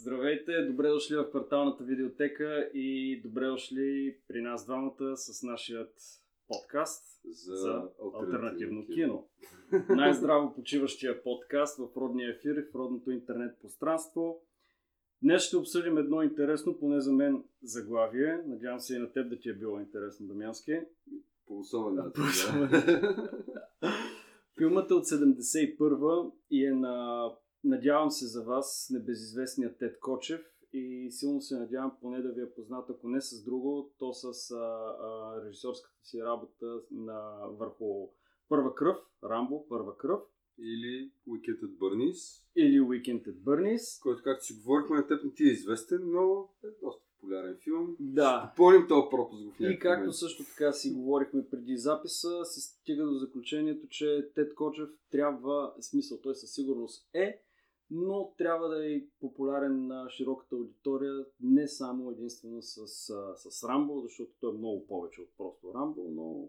Здравейте, добре дошли в кварталната видеотека и добре дошли при нас двамата с нашият подкаст за, за альтернативно кино. Най-здраво почиващия подкаст в родния ефир и в родното интернет пространство. Днес ще обсъдим едно интересно, поне за мен, заглавие. Надявам се и на теб да ти е било интересно, Дамянски. По особен начин. Филмът е от 71 и е на, надявам се за вас, небезизвестният Тед Кочев и силно се надявам поне да ви е познат, ако не с друго, то с а, а, режисьорската си работа на, върху Първа кръв, Рамбо, Първа кръв. Или Weekend at Bernie's. Или Weekend at Bernie's. Който, както си говорихме, на теб не ти е известен, но е доста популярен филм. Да. Ще помним този пропуск в И както момент. също така си говорихме преди записа, се стига до заключението, че Тед Кочев трябва, смисъл той със сигурност е, но трябва да е популярен на широката аудитория, не само единствено с, с Рамбо, защото той е много повече от просто Рамбо, но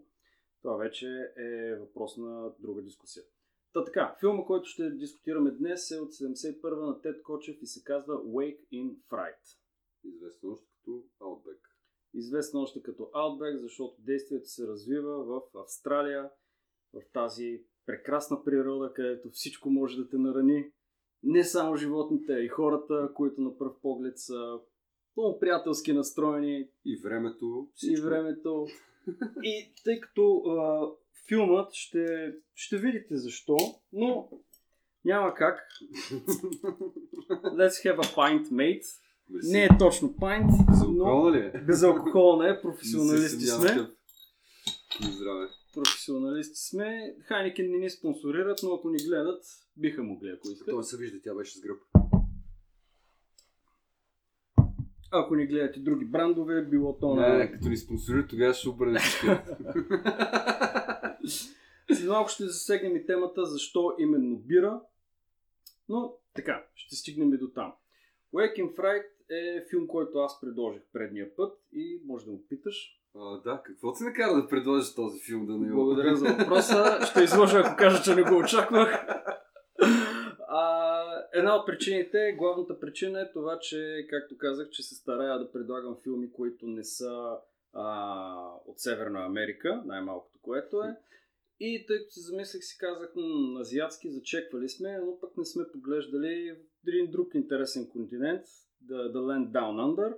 това вече е въпрос на друга дискусия. Та така, филма, който ще дискутираме днес е от 71 на Тед Кочев и се казва Wake in Fright. Известно още като Outback. Известно още като Outback, защото действието се развива в Австралия, в тази прекрасна природа, където всичко може да те нарани. Не само животните, а и хората, които на пръв поглед са много приятелски настроени. И времето. Всичко. И времето. И тъй като а, филмът ще, ще видите защо, но няма как. Let's have a pint, mate. Мерси. Не е точно пайнт. Безалкохолна ли е? Безалкохолна е, професионалисти сме. Здраве. Професионалисти сме. Хайникен не ни спонсорират, но ако ни гледат, биха могли, ако искат. Това се вижда, тя беше с гръб. Ако ни гледате други брандове, било то на... Не, като ни спонсорират, тогава ще обърне След малко ще засегнем и темата защо именно бира. Но така, ще стигнем и до там. Waking Fright е филм, който аз предложих предния път и може да му питаш. А, да, какво ти накара да предложиш този филм, да не Благодаря за въпроса. Ще изложа, ако кажа, че не го очаквах. А, една от причините, главната причина е това, че, както казах, че се старая да предлагам филми, които не са а, от Северна Америка, най-малкото което е. И тъй като се замислих, си казах, м- азиатски зачеквали сме, но пък не сме поглеждали един друг интересен континент, The, The Land Down Under.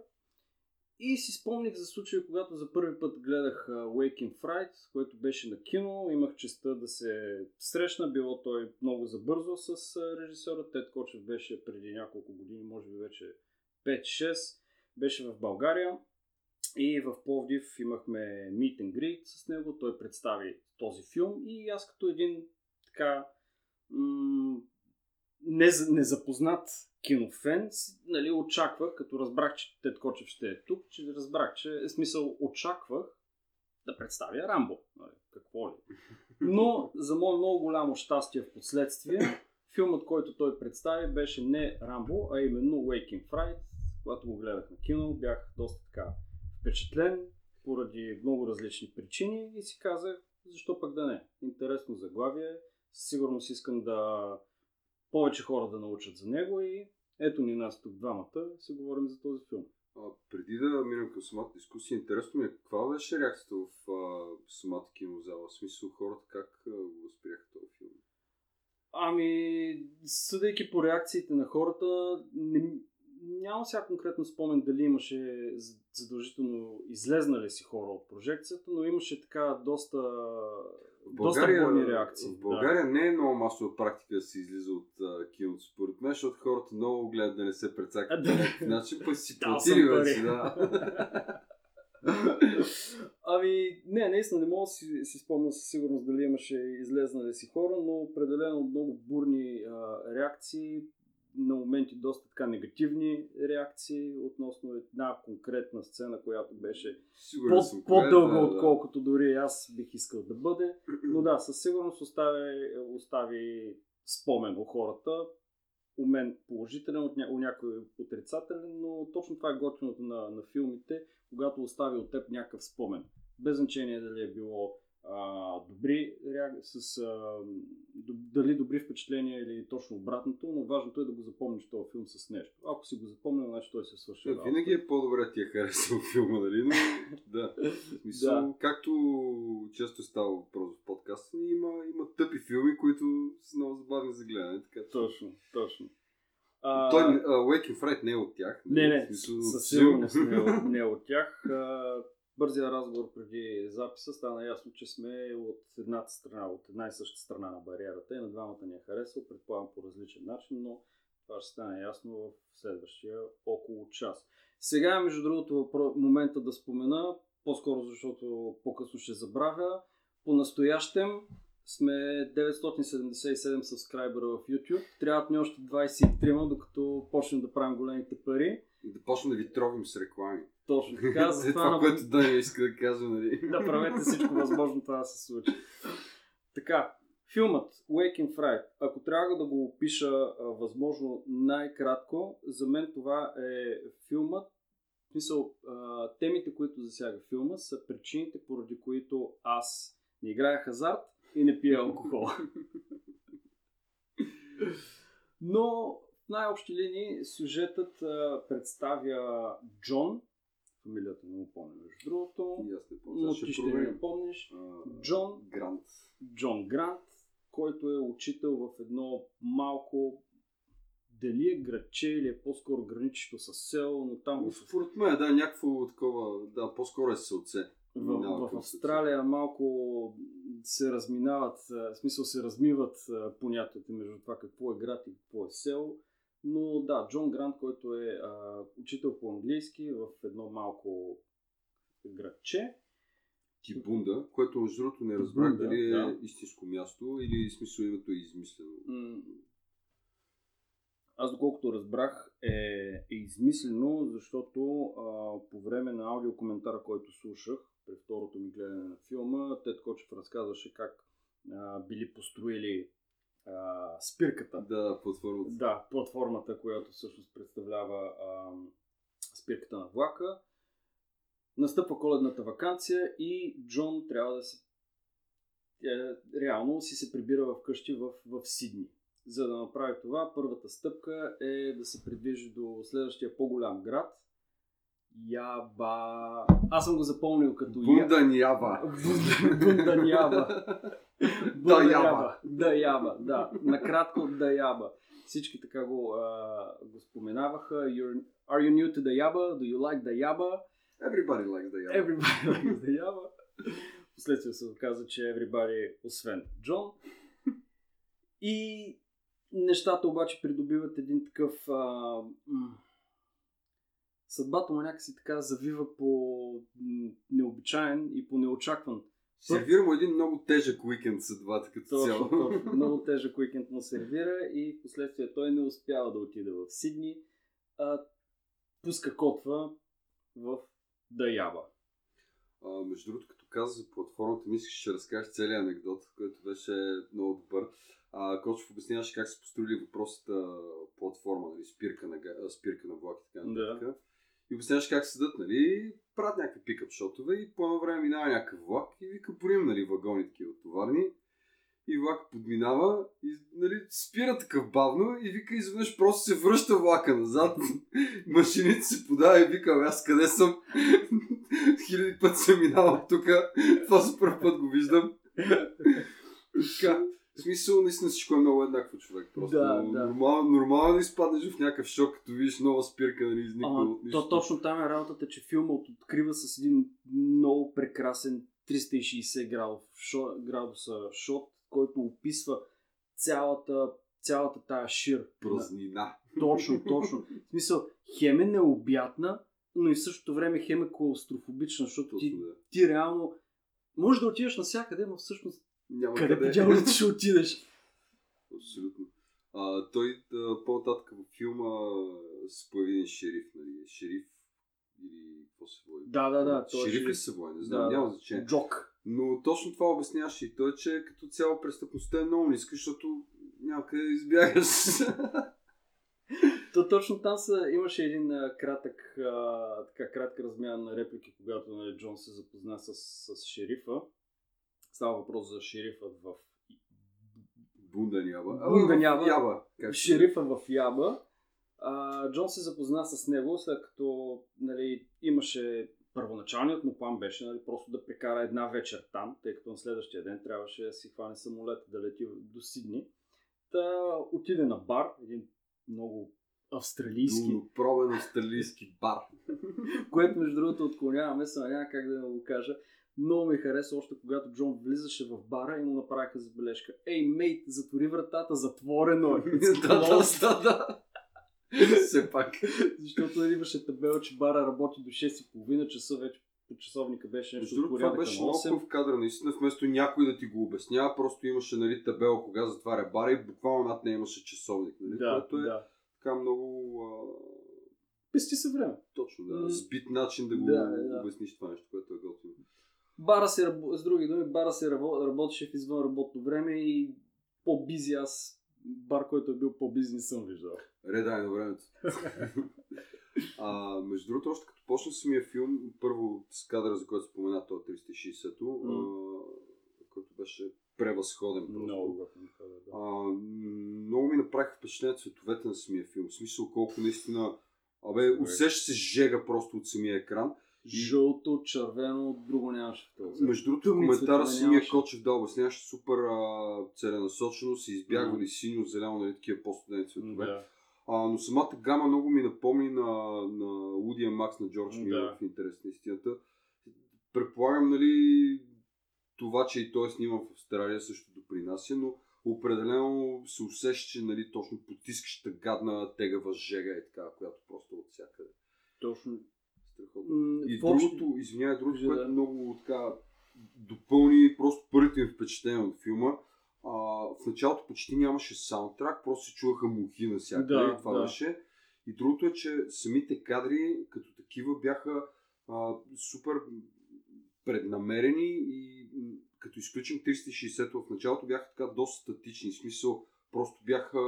И си спомних за случая, когато за първи път гледах Waking Fright, което беше на кино. Имах честа да се срещна, било той много забързо с режисьора. Тед Кочев беше преди няколко години, може би вече 5-6. Беше в България и в Пловдив имахме meet and greet с него. Той представи този филм и аз като един така м- незапознат кинофен, нали, очаквах, като разбрах, че Тед Кочев ще е тук, че разбрах, че е смисъл очаквах да представя Рамбо. Нали, какво ли? Но за мое много голямо щастие в последствие, филмът, който той представи, беше не Рамбо, а именно Waking Fright. Когато го гледах на кино, бях доста така впечатлен поради много различни причини и си казах, защо пък да не? Интересно заглавие. Сигурно си искам да повече хора да научат за него и ето ни нас тук двамата си говорим за този филм. А, преди да минем към самата дискусия, интересно ми е каква беше реакцията в а, самата кинозала? В смисъл хората как а, възприеха този филм? Ами, съдейки по реакциите на хората, не, няма сега конкретно спомен дали имаше задължително излезнали си хора от прожекцията, но имаше така доста, в България, доста реакции. В България да. не е много масова практика да се излиза от uh, киното, според мен, защото хората много гледат да не се прецакат. Значи, пък си платили вече, да. ами, не, наистина не мога да си, си спомня със сигурност дали имаше излезнали си хора, но определено много бурни а, реакции на моменти доста така негативни реакции относно една конкретна сцена, която беше по, по-дълга, да, отколкото дори аз бих искал да бъде. Но да, със сигурност остави, остави спомен у хората. У мен положителен, от ня... у някой отрицателен, но точно това е готиното на, на филмите, когато остави от теб някакъв спомен. Без значение дали е било а, добри, с а, дали добри впечатления или точно обратното, но важното е да го запомниш този филм с нещо. Ако си го запомнил, значи той се свърши. Да, винаги е по-добре ти е харесал филма, нали? Но, да. Смисъл, да. както често става въпрос в подкаста, има, има тъпи филми, които са много забавни за гледане. Така, точно, точно. А... Той, uh, Waking Fright не е от тях. Не, не, смисъл, със сигурност не, е, не е от тях. Uh, бързия разговор преди записа стана ясно, че сме от едната страна, от една и съща страна на бариерата и на двамата ни е харесал, предполагам по различен начин, но това ще стане ясно в следващия около час. Сега, между другото, момента да спомена, по-скоро защото по-късно ще забравя, по-настоящем сме 977 сабскрайбера в YouTube. Трябват ни още 23, докато почнем да правим големите пари. И да почнем да ви тровим с реклами. Точно така. За това, това което да иска да казва, нали? да правете всичко възможно това да се случи. Така, филмът Waking Fright, ако трябва да го опиша а, възможно най-кратко, за мен това е филмът, в смисъл, а, темите, които засяга филма, са причините, поради които аз не играя хазарт и не пия алкохол. Но в най-общи линии сюжетът а, представя Джон, фамилията не му помня между другото, и аз не помня. но ти ще не помниш, Джон Грант. Джон Грант, който е учител в едно малко дали е градче или е по-скоро граничещо с село, но там... Според мен, да, някакво такова, да, по-скоро е селце. В, в, в Австралия малко се разминават, в смисъл се размиват понятията между това какво е град и какво е село. Но да, Джон Грант, който е а, учител по английски в едно малко градче. Тибунда, което между другото не разбрах Бунда, дали е да. истинско място или смисъл името е измислено. Аз доколкото разбрах е, е измислено, защото а, по време на аудиокоментара, който слушах, при второто ми гледане на филма, Тед Кочев разказваше как а, били построили а, спирката. Да, платформата. Да, платформата, която всъщност представлява а, спирката на влака. Настъпва коледната вакансия и Джон трябва да се е, реално си се прибира в къщи в, в Сидни. За да направи това, първата стъпка е да се придвижи до следващия по-голям град. Яба. Аз съм го запомнил като Бунданьяба. Бунданьяба. Да яба. Да яба, да. Накратко да яба. Всички така го, а, го споменаваха. You're, are you new to the yaba? Do you like the yaba? Everybody likes the yaba. Everybody likes the yaba. Последствие се оказа, че everybody, освен Джон. И нещата обаче придобиват един такъв... А, м- съдбата му някакси така завива по необичаен и по неочакван Сервира му един много тежък уикенд съдбата като точно, цяло. Точно, много тежък уикенд му сервира и в последствие той не успява да отиде в Сидни, а пуска котва в Даяба. А, между другото, като каза за платформата, мислиш, ще разкажеш целият анекдот, който беше много добър. А, Кочев обясняваше как се построили въпросата платформа, нали, спирка на, спирка на влак и така нататък. Да. И обясняваш как седат, нали, правят някакви пикап шотове и по едно време минава някакъв влак и вика, порим, нали, вагони такива товарни. И влак подминава и нали, спира такъв бавно и вика изведнъж просто се връща влака назад. Машините се подава и вика, аз къде съм? Хиляди пъти съм минавал тук. Това за първ път го виждам. Така. В смисъл, наистина всичко е много еднакво човек. Просто да, да. Нормално, нормално изпаднеш в някакъв шок, като видиш нова спирка, нали, изниква То точно там е работата, че филмът открива с един много прекрасен 360 градус, шо, градуса шот, който описва цялата, цялата тая шир. Празнина. Точно, точно. В смисъл, хем е необятна, но и в същото време хем е клаустрофобична, защото ти, ти реално може да отидеш навсякъде, но всъщност няма къде, къде. по ще отидеш? Абсолютно. А, той да, по-нататък в филма се появи един шериф, нали? Шериф или какво се води? Да, да, да. Той шериф ли се води? Не знам, да, няма значение. Джок. Но точно това обясняваше и той, че като цяло престъпността е много ниска, защото няма къде да избягаш. То точно там са, имаше един а, кратък, а, така кратка размяна на реплики, когато нали, Джон се запозна с, с шерифа Става въпрос за шерифът в. Яба. Как се- шерифа в Яба. А, Джон се запозна с него, след като нали, имаше първоначалният му план беше нали, просто да прекара една вечер там, тъй като на следващия ден трябваше да си хване самолет да лети до Сидни. Та отиде на бар, един много австралийски, Долнопробен австралийски бар. което между другото отклоняваме, сега няма как да го кажа. Много ми хареса още когато Джон влизаше в бара и му направиха забележка. Ей, мейт, затвори вратата, затворено е. Да, да, closed." да. Все пак. Защото нали имаше табела, че бара работи до 6.30 часа, вече по часовника беше нещо Между това беше много 8. хубав кадър, наистина, вместо някой да ти го обяснява, просто имаше нали, табела кога затваря бара и буквално над нея имаше часовник, нали, Да, което е да. така много а, Пести се време. точно, да, сбит начин да го Да, да. обясниш това нещо, което е готино. Бара се, с други думи, бара се рабо- работеше в извън работно време и по-бизи аз, бар, който е бил по-бизи, не съм виждал. Редай на времето. а, между другото, още като почна самия филм, първо с кадъра, за който спомена, това 360-то, М. а, който беше превъзходен. просто. Много. А, много ми направиха впечатление цветовете на самия филм. В смисъл колко наистина... Абе, усеща се жега просто от самия екран. Жълто, червено, друго нямаше в този. Между другото, коментара нямаше. Кочев да обясняваше супер а, целенасочено, се избягвали синьо, зелено, нали, такива по-студени цветове. Да. А, но самата гама много ми напомни на, на Удия Макс на Джордж Да. Милър в интерес на истината. Предполагам, нали, това, че и той е сниман в Австралия също допринася, но определено се усеща, че нали, точно потискаща гадна тегава жега е така, която просто от всякъде. Точно. Страхотно. И другото, извинявай, другото, Вижда, което да. много така допълни просто първите ми впечатления от филма. А, в началото почти нямаше саундтрак, просто се чуваха мухи навсякъде Да, и това да. беше. И другото е, че самите кадри като такива бяха а, супер преднамерени и като изключим 360 в началото бяха така доста статични, в смисъл просто бяха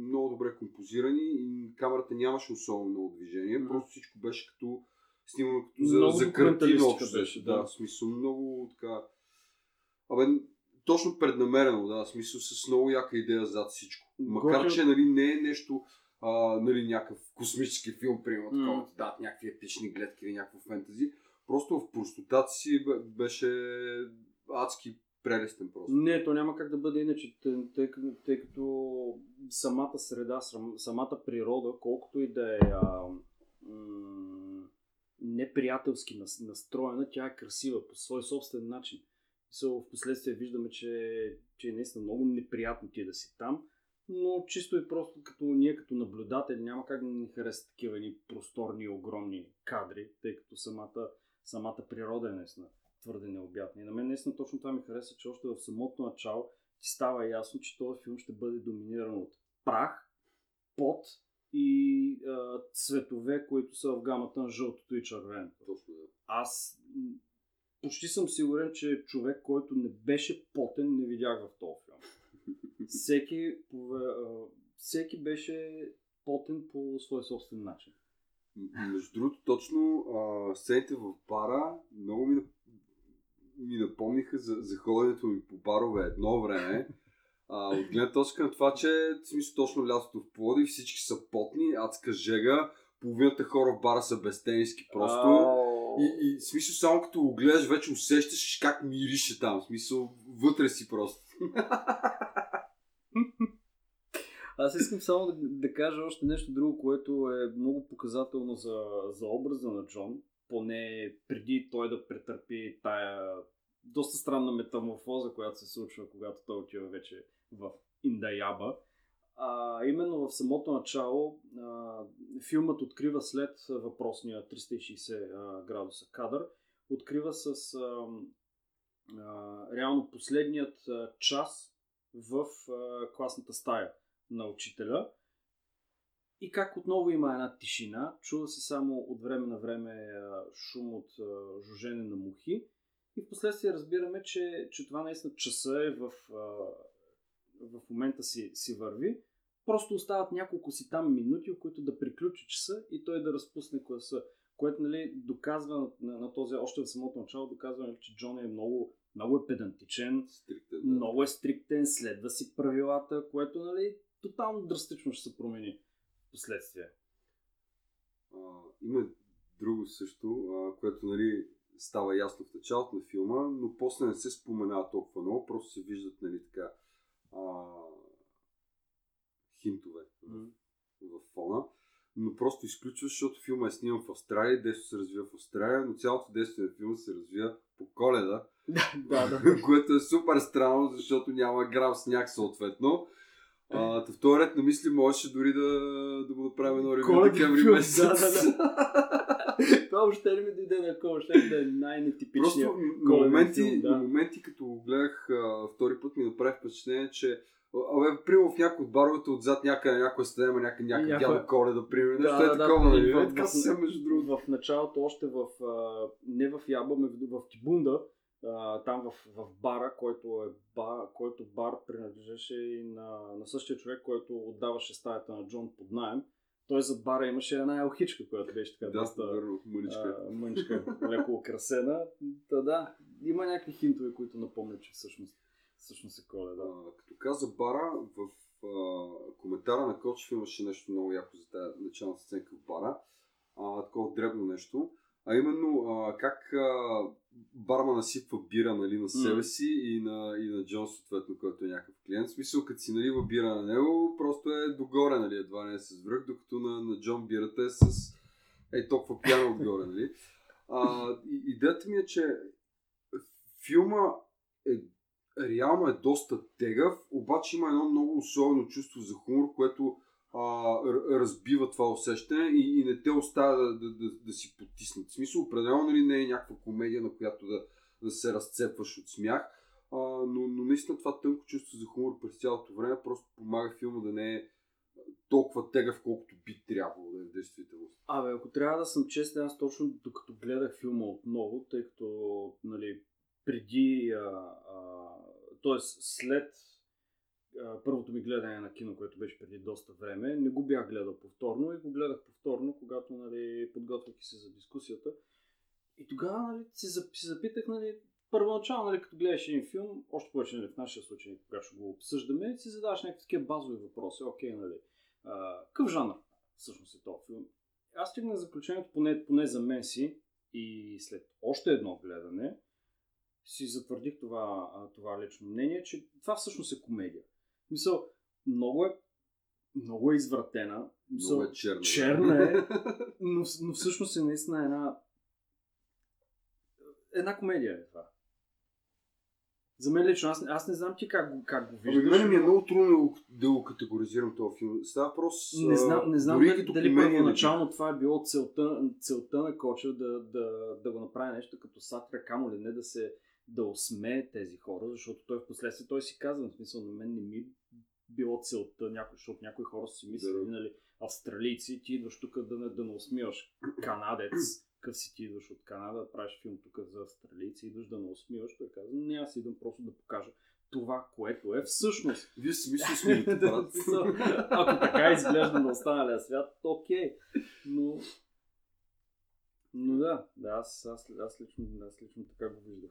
много добре композирани и камерата нямаше особено много движение, просто всичко беше като снимано като за, Много за картина общо. беше, да. да. в смисъл много така... Абе, точно преднамерено, да, в смисъл с много яка идея зад всичко. Макар, че нали, не е нещо, а, нали, някакъв космически филм, примерно, такова, да, някакви епични гледки или някакво фентази. Просто в простотата си бе- беше адски прелестен просто. Не, то няма как да бъде иначе, тъй, тъй, като- самата среда, сам- самата природа, колкото и да е а, м- неприятелски нас- настроена, тя е красива по свой собствен начин. В последствие виждаме, че, че е наистина много неприятно ти да си там, но чисто и просто като ние като наблюдатели няма как да ни харесат такива едни просторни, огромни кадри, тъй като самата, самата природа е наистина твърде необятна. И на мен наистина точно това ми хареса, че още в самото начало ти става ясно, че този филм ще бъде доминиран от прах, пот и а, цветове, които са в гамата на жълтото и червеното. Точно, да. Аз почти съм сигурен, че човек, който не беше потен, не видях в този филм. Всеки, всеки беше потен по свой собствен начин. Между другото, точно а, сцените в бара много ми, ми напомниха за, за ходенето ми по барове едно време. А, от гледна точка на това, че смисъл точно лятото в Плоди, всички са потни, адска жега, половината хора в бара са безтениски просто. Ау. И, и смисъл само като го гледаш, вече усещаш как мирише там. В смисъл вътре си просто. Аз искам само да, да кажа още нещо друго, което е много показателно за, за образа на Джон, поне преди той да претърпи тая доста странна метаморфоза, която се случва, когато той отива вече в Индаяба. А, именно в самото начало а, филмът открива след въпросния 360 а, градуса кадър, открива с а, а, реално последният а, час в а, класната стая на учителя. И как отново има една тишина, чува се само от време на време шум от жужене на мухи. И в последствие разбираме, че, че това наистина часа е в, в момента си, си върви. просто остават няколко си там минути, в които да приключи часа и той да разпусне класа. Което нали, доказва на, на този, още в самото начало, доказва, нали, че Джон е много, много е педантичен, Стриктен, да. много е стриктен, следва си правилата, което нали, тотално драстично ще се промени в последствие. А, има друго също, а, което нали, става ясно в началото на филма, но после не се споменава толкова много, просто се виждат нали, така, а, хинтове в, в фона. Но просто изключваш, защото филма е сниман в Австралия, действието се развива в Австралия, но цялото действие на филма се развива по коледа, да, да. което е супер странно, защото няма грам сняг съответно. А, в този ред на мисли можеше дори да, да го направим едно ревю декември месец. да, да, Това въобще не ми дойде на кол, ще да е най-нетипичният. Просто на моменти, филм, да. на моменти, като го гледах а, втори път, ми направи впечатление, че Абе, примерно в някои от баровете отзад някъде някоя стена, някъде някакъв Някой- дядо Коледа, примерно. Да, Нещо е да, да, такова, нали? в- Е, Така се между другото. В началото, още в, а, не в Яба, ами в Кибунда, а, там в, в бара, който, е бар, който бар принадлежеше и на, на същия човек, който отдаваше стаята на Джон под найем. Той зад бара имаше една елхичка, която беше така Да, доста верно, мъничка. а, мъничка, леко украсена. Та да, има някакви хинтове, които напомнят, че всъщност, всъщност е коледа. А, като каза бара, в а, коментара на Кочев имаше нещо много яко за тази начална сценка в бара. А, такова дребно нещо. А именно а, как а, барма насипва бира нали, на себе си и на, и на Джон, съответно, който е някакъв клиент. В смисъл, като си налива бира на него, просто е догоре, нали, едва не е с връх, докато на, на Джон бирата е с е толкова пяна отгоре, нали. А, идеята ми е, че филма е реално е доста тегъв, обаче има едно много особено чувство за хумор, което а, разбива това усещане и, и не те оставя да, да, да, да си потиснат. В смисъл, определено нали, не е някаква комедия, на която да, да се разцепваш от смях, а, но, но наистина това тънко чувство за хумор през цялото време просто помага филма да не е толкова тегъв, колкото би трябвало да е в действителност. Абе, ако трябва да съм честен, аз точно докато гледах филма отново, тъй като нали, преди, а, а, т.е. след първото ми гледане на кино, което беше преди доста време, не го бях гледал повторно и го гледах повторно, когато нали, подготвяйки се за дискусията. И тогава нали, си запитах, нали, първоначално, нали, като гледаш един филм, още повече нали, в нашия случай, когато ще го обсъждаме, си задаваш някакви такива базови въпроси. Окей, нали, а, какъв жанр всъщност е този филм? Аз стигнах заключението, поне, поне за мен си, и след още едно гледане, си затвърдих това, това лично мнение, че това всъщност е комедия. Мисъл, много е, много е извратена. Мисъл, Много е черна. черна е, но, но всъщност е наистина една една комедия е това. За мен лично, аз, аз не знам ти как, го- как го Ами, виждаш. мен ми е но- много трудно да го- категоризирам този филм. Става въпрос... Не знам, не знам дори дали, дали първоначално това е било целта, целта на Кочев да, да, да го направи нещо като сатира, камо ли не да се да усмее тези хора, защото той в последствие той си казва, в смисъл на мен не ми било целта, някой, защото някои хора си мислят, Да. нали, австралийци, ти идваш тук да не, да не усмиваш канадец, къв си ти идваш от Канада, правиш филм тук за австралийци, идваш да не усмиваш, той казва, не, аз идвам просто да покажа това, което е всъщност. Вие си смеете, брат. смисъл, Ако така изглежда на останалия свят, окей. Но, но да, да аз, аз, аз, лично, аз лично така го виждах.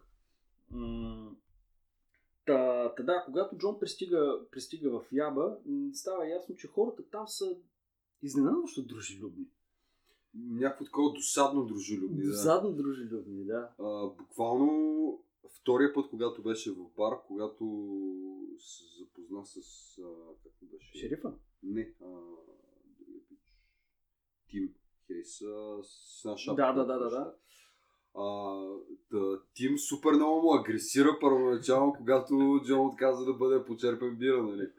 Та, та да, когато Джон пристига, пристига в Яба, става ясно, че хората там са изненадващо дружелюбни. Някакво такова досадно дружелюбни. Да. Задно дружелюбни, да. А, буквално втория път, когато беше в бар, когато се запозна с... А, как беше? Шерифа? Не, а. Тим Хейс с една шапка. Да, да, да, да, да. Да, Тим супер много му агресира първоначално, когато Джон отказа да бъде почерпен бира, нали?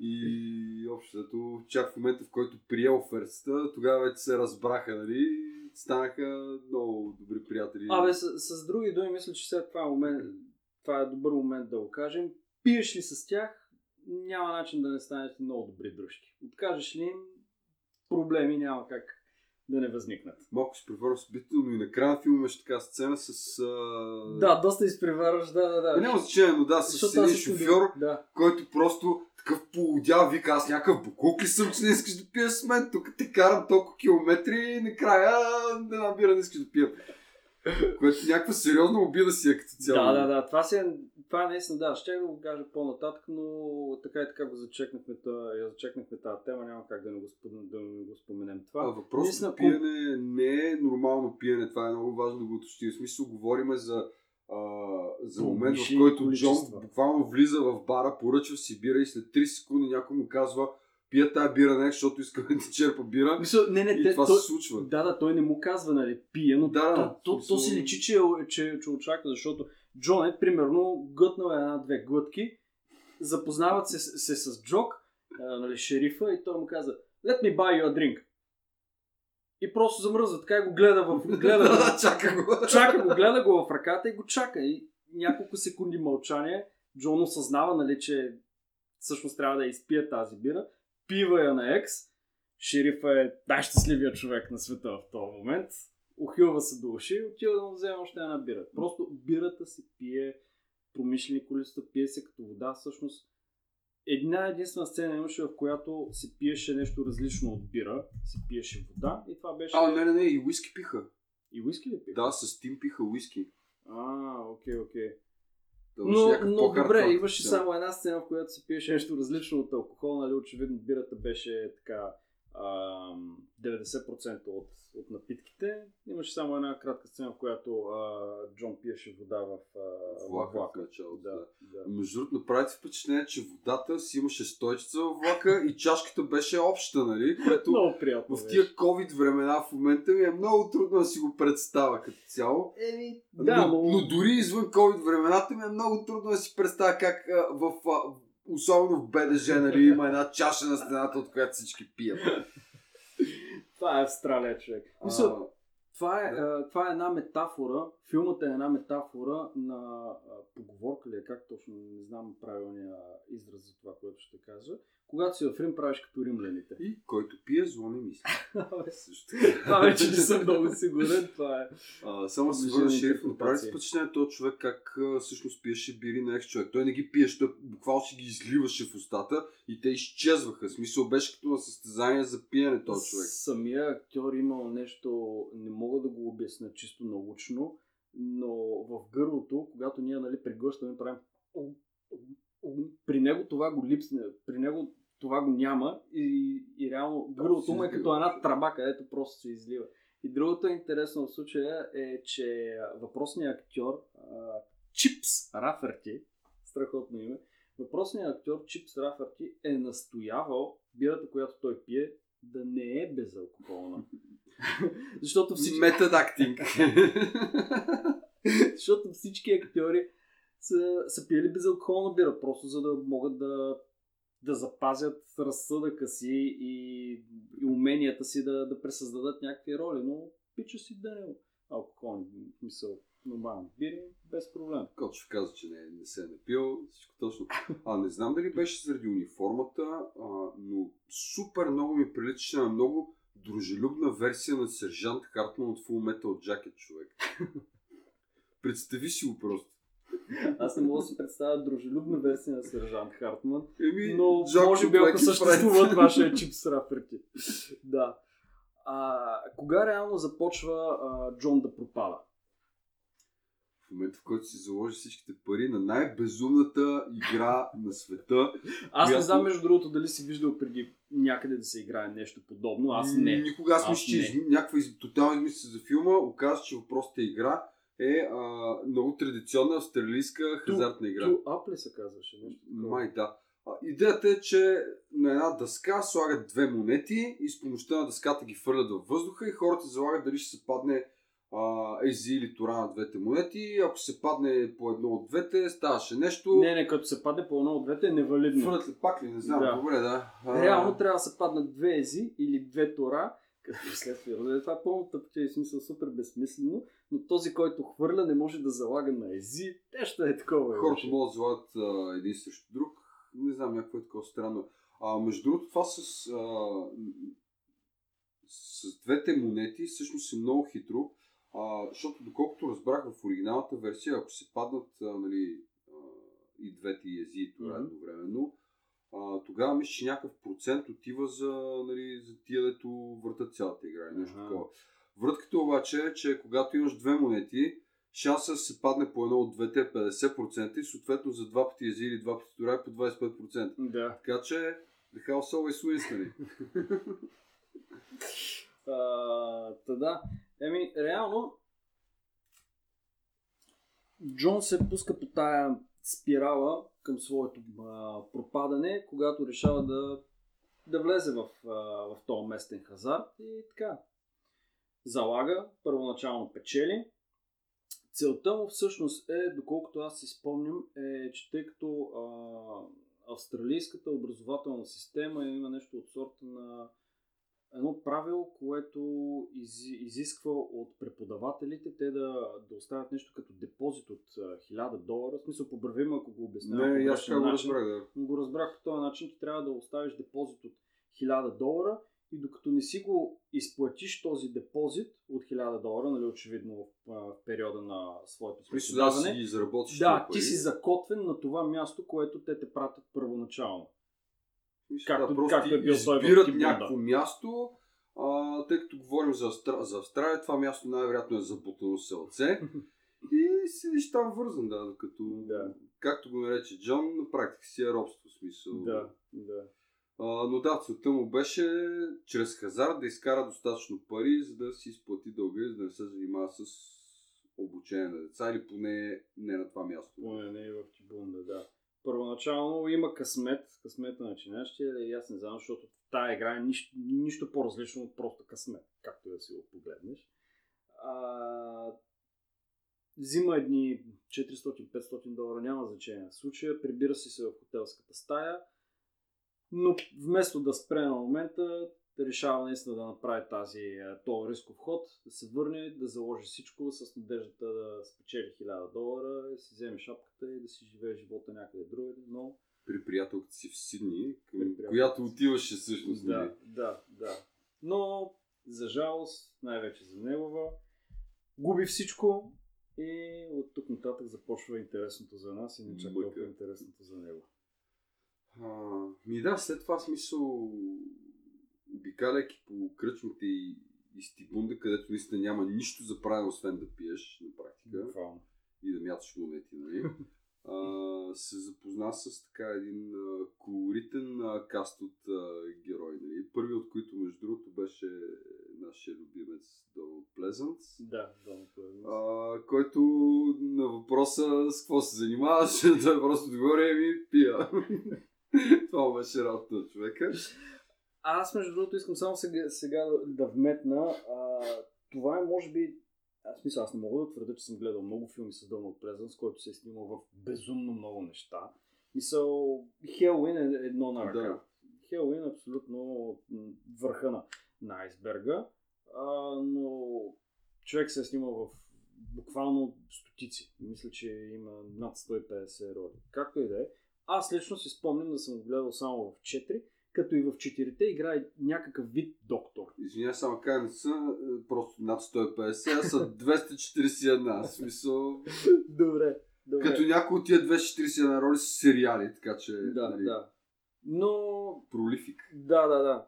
И общото, чак в момента, в който прие офертата, тогава вече се разбраха, нали? Станаха много добри приятели. Абе, с, с други думи, мисля, че сега това е, момент, това е добър момент да го кажем. Пиеш ли с тях, няма начин да не станеш много добри дружки. Откажеш ли им, проблеми няма как да не възникнат. Малко събител, но и накрая на филма имаше така сцена с... А... Да, доста изпреварваш, да, да, да. Е, Няма значение, но да, с Защото един шофьор, Да. който просто такъв полудял, вика, аз някакъв букук ли съм, че не искаш да пиеш с мен, тук те карам толкова километри и накрая да набира не искаш да пия. Което някаква сериозна обида си е като цяло. Да, да, да. Това, си, е- това е наистина, да, ще го кажа по-нататък, но така и така го зачекнахме, я зачекнахме тази тема, няма как да не го, да не го споменем това. А въпросът Наистина, на пиене не е нормално пиене, това е много важно да го уточним. В смисъл, говориме за, а, за момент, в който Джон буквално влиза в бара, поръчва си бира и след 3 секунди някой му казва пия тая бира не, защото иска да ти черпа бира. Мисъл, не, не, И те, това той, се случва. Да, да, той не му казва, нали, пие, но Да, то, да, то, то, смисъл- си личи, че, че, че очаква, защото Джон е, примерно, гътнал една-две глътки, запознават се, се с Джок, а, нали, шерифа, и той му каза, let me buy you a drink. И просто замръзва, така и го гледа в... Гледа, в- Чака го. чака го, гледа го в ръката и го чака. И няколко секунди мълчание, Джон осъзнава, нали, че всъщност трябва да изпие тази бира, пива я на екс, шерифа е най-щастливия човек на света в този момент, ухилва се до уши и отива да му вземе още една бира. Просто бирата се пие, промишлени количества, пие се като вода. Всъщност, една единствена сцена имаше, в която се пиеше нещо различно от бира, се пиеше вода и това беше... А, не, не, не, и уиски пиха. И уиски ли пиха? Да, с Тим пиха уиски. А, окей, окей. Но, но добре, имаше само една сцена, в която се пиеше нещо различно от алкохол, нали, очевидно бирата беше така 90% от, от напитките. Имаше само една кратка сцена, в която а, Джон пиеше вода в, а, в Влака в влака. началото, Да, да. да. Между другото, направи впечатление, че водата си имаше стойчица в влака и чашката беше обща, нали? Което Много приятно. в тия COVID времена в момента ми е много трудно да си го представя като цяло. Еми, да, но, но... но дори извън COVID времената ми е много трудно да си представя как а, в, а, особено в БДЖ, нали, има една чаша на стената, от която всички пият. Това е Австралия, човек. А, Мисля, това, е, а, това е една метафора, филмът е една метафора на поговорка ли е, как точно, не знам правилния израз за това, което ще кажа. Когато си в Рим, правиш като римляните. и който пие, зло не мисли. Също. Това вече не съм много сигурен, това е. А, само се върна шериф, направи си впечатление този човек как всъщност пиеше бири на екс човек. Той не ги пиеше, той буквално си ги изливаше в устата и те изчезваха. Смисъл беше като на състезание за пиене този човек. Самия актьор имал нещо, не мога да го обясня чисто научно, но в гърлото, когато ние нали, преглъщаме, правим при него това го липсне, при него това го няма и, и реално гърлото му е като една траба, където просто се излива. И другото интересно в случая е, че въпросният актьор Чипс Раферти, страхотно име, въпросният актьор Чипс Раферти е настоявал бирата, която той пие, да не е безалкохолна. Защото всички, Метод актинг. защото всички актьори са, са пиели безалкохолна бира, просто за да могат да, да запазят разсъдъка си и, и уменията си да, да пресъздадат някакви роли, но пича си да не е алкохолни, мисъл, нормални бири, без проблем. Кочев каза, че не, не се е напил. Всичко точно. А не знам дали беше заради униформата, а, но супер много ми приличаше на много дружелюбна версия на сержант Хартман от Full Metal Jacket, човек. Представи си го просто. Аз не мога да си представя дружелюбна версия на сержант Хартман, Еми, но Жако може би ако съществуват вашия чипс раферти. да. А, кога реално започва а, Джон да пропада? В момента, в който си заложи всичките пари на най-безумната игра на света. Аз не знам, между другото, дали си виждал преди някъде да се играе нещо подобно. Аз не. Никога аз Аз мисля, че някаква из... тотална измисля за филма. Оказва, че въпросната игра е а, много традиционна австралийска хазартна игра. Ту ап ли се казваше? Нещо? Май да. А, идеята е, че на една дъска слагат две монети и с помощта на дъската ги фърлят във въздуха и хората залагат дали ще се падне а, ези или тора на двете монети. Ако се падне по едно от двете, ставаше нещо. Не, не, като се падне по едно от двете е невалидно. Фърлят ли пак ли? Не знам. Да. Добре, да. А, Реално трябва да се паднат две ези или две тора, като последствие. разбира, Това е пълно тъпче и смисъл супер безсмислено, но този, който хвърля, не може да залага на ези. Нещо е такова. Хората имаше. могат да залагат а, един срещу друг. Не знам, някакво е такова странно. А, между другото, това с, а, с двете монети всъщност е много хитро, а, защото доколкото разбрах в оригиналната версия, ако се паднат а, нали, а, и двете ези и това едновременно, а, тогава мисля, че някакъв процент отива за, нали, за тия, дето въртат цялата игра или нещо такова. Вратката обаче е, че когато имаш две монети, шанса се падне по едно от двете е 50% и съответно за два пъти ези или два пъти тура е по 25%. Да. Така че, the house always wins, нали? Та да. Еми, реално, Джон се пуска по тая спирала към своето а, пропадане, когато решава да, да влезе в, а, в този местен хазарт и така. Залага, първоначално печели. Целта му всъщност е, доколкото аз си спомням, е, че тъй като а, австралийската образователна система има нещо от сорта на едно правило, което из, изисква от преподавателите те да, да оставят нещо като депозит от а, 1000 долара. В смисъл, побрави ме, ако го обяснявам. Не, аз така го разбрах, да. Но го разбрах по този начин, че трябва да оставиш депозит от 1000 долара и докато не си го изплатиш този депозит от 1000 долара, нали, очевидно в, периода на своето Мисля, да си преподаване, заработиш да, ти си закотвен на това място, което те те пратят първоначално. Мисля, както- да, просто както е бил избират някакво място, а, тъй като говорим за, Австра... за Австралия, това място най-вероятно е забутано селце. и седиш там вързан, да, докато, Да. както го нарече Джон, на практика си е робство, смисъл. Да, да. А, но да, целта му беше чрез хазарт да изкара достатъчно пари, за да си изплати дълга и за да не се занимава с обучение на деца или поне не на това място. Поне не в да. Първоначално има късмет, късмет на начинащия, и аз не знам, защото тази игра е нищо, нищо по-различно от просто късмет, както да си го погледнеш. А, взима едни 400-500 долара, няма значение. В случая прибира си се в хотелската стая, но вместо да спре на момента, решава наистина да направи тази, а, този рисков ход, да се върне, да заложи всичко с надеждата да спечели 1000 долара, да си вземе шапката и да си живее живота някъде другаде, но При приятелката си в Сидни, към която отиваше всъщност. нали? да, да, да. Но, за жалост, най-вече за негова, губи всичко и от тук нататък започва интересното за нас и не чак толкова интересното за него. А, ми да, след това смисъл, обикаляйки по кръчмите и, и стибунда, където наистина няма нищо за правилно, освен да пиеш на практика Буквално. и да мяташ монети, нали? А, се запозна с така един а, колоритен а, каст от а, герои. Нали? Първи от които, между другото, беше нашия любимец Доналд Плезант, Да, да, а, който на въпроса с какво се занимаваш, той просто отгоре и ми пия. Това беше работа на човека. Аз, между другото, искам само сега, сега да, вметна. А, това е, може би, аз мисля, аз не мога да твърда, че съм гледал много филми с Доналд Плезанс, който се е снимал в безумно много неща. Мисъл, Хелуин е едно на ръка. Да. Хелуин е абсолютно върха на, на айсберга, а, но човек се е снимал в буквално стотици. Мисля, че има над 150 роли. Както и да е. Аз лично си спомням да съм го гледал само в 4, като и в четирите играе някакъв вид доктор. Извинявай, само кажа, не са е, просто над 150, а са 241. В смисъл, Добре. Добре. като някои от тия 241 роли са сериали, така че Да, нали, да. Но пролифик. Да, да, да.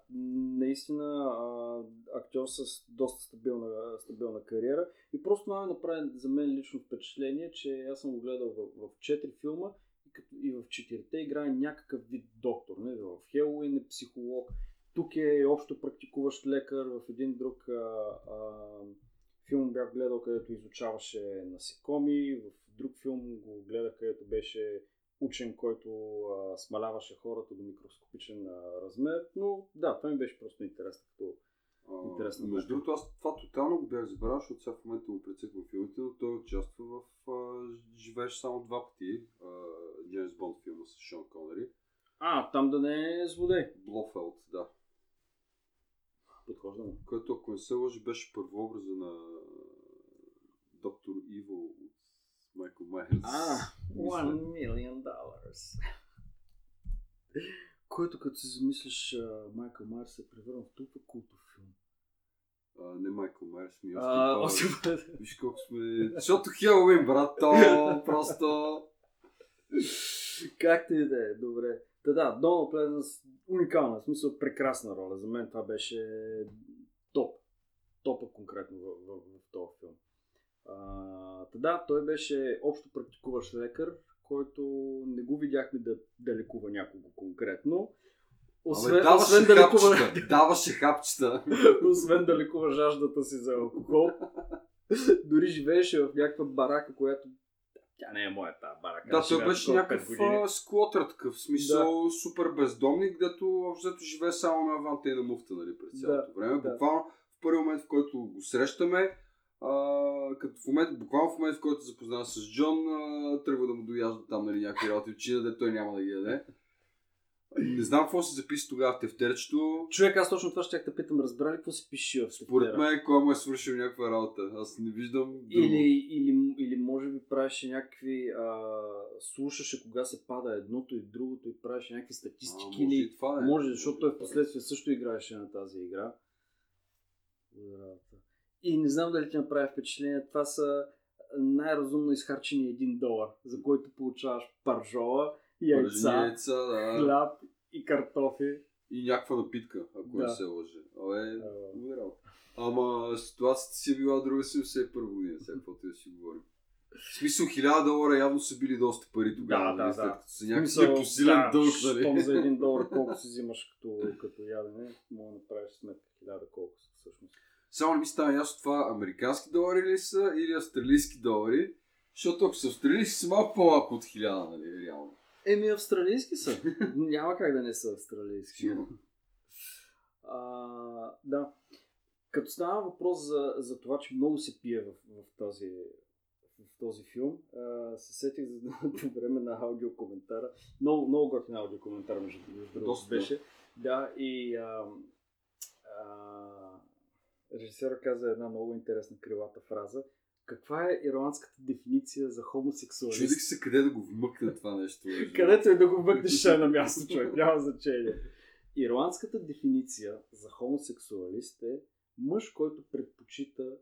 Наистина а, актьор с доста стабилна, стабилна кариера. И просто това ми направи за мен лично впечатление, че аз съм го гледал в, в 4 филма като, и в 4-те играе някакъв вид доктор. Не? В Хелуин е психолог, тук е общо практикуващ лекар, в един друг а, а, филм бях гледал, където изучаваше насекоми, в друг филм го гледах, където беше учен, който а, смаляваше хората до микроскопичен а, размер. Но да, това ми беше просто интересно. Като... А, Интересно. Между другото, аз това тотално го бях забравил, защото сега в момента му прецеквам филмите, но той участва в а, Живееш само два пъти, а, Джеймс Бонд филма с Шон Конери. А, там да не е злодей. Блофелд, да. Подхожда му. Който, ако не се лъжи, беше първообраза на Доктор Иво от Майкъл Майерс. А, one million dollars. Който като си замислиш, Майкъл Майерс се е превърнал в толкова култов филм. А, не Майкъл Майерс, ми А, Остин. Виж колко сме... Защото Хелоуин, брат, то просто... Както и да е, добре. Да, да, Доналд Плезенс уникална, в смисъл прекрасна роля. За мен това беше топ. Топа конкретно в, в, в, в този филм. А, да, той беше общо практикуващ лекар, който не го видяхме да, да лекува някого конкретно. Освен, Абе, даваше освен да лекува... даваше хапчета. освен да лекува жаждата си за алкохол. Дори живееше в някаква барака, която тя не е моята барака. Да, той беше някакъв сквотър такъв, смисъл да. супер бездомник, дето взето живее само на ванта и на муфта, нали, през цялото да, време. Да. Буквално в първи момент, в който го срещаме, а, като в момент, буквално в момент, в който се запознава с Джон, а, тръгва да му дояжда там нали, някакви работи Чина, де той няма да ги яде. Не знам какво се записа тогава в тефтерчето. Човек, аз точно това ще те питам. Разбрали какво се пише в тефтера? Според мен, кой му е свършил някаква работа. Аз не виждам. Друго. Или, или, или може би правеше някакви. А, слушаше кога се пада едното и другото и правеше някакви статистики. А, може, или, това, не. може, защото той в последствие също играеше на тази игра. И не знам дали ти направи впечатление. Това са най-разумно изхарчени 1 долар, за който получаваш паржола яйца, яйца да. хляб и картофи. И някаква напитка, ако да. не се лъже. Абе, а... Ама ситуацията си е била друга 71 година, сега каквото да си говорим. В смисъл 1000 долара явно са били доста пари тогава. Да, нали, да, да. Са някакъв посилен да, дълг, нали? Щом за 1 долар колко си взимаш като, като ядене, мога да направиш сметка 1000 колко са всъщност. Само не ми става ясно това американски долари ли са или австралийски долари, защото ако са австралийски са малко по-малко от 1000, нали, реално. Еми, австралийски са. Няма как да не са австралийски. а, да. Като става въпрос за, за това, че много се пие в, в, този, в този филм, а, се сетих за, по време на аудиокоментара. Много, много готин аудиокоментар, между другото, беше. Да, и а, а, режисера каза една много интересна крилата фраза – каква е ирландската дефиниция за хомосексуалист? Чудих се къде да го вмъкна това нещо. Където е да го вмъкнеш ще е на място, човек, няма значение. Ирландската дефиниция за хомосексуалист е мъж, който предпочита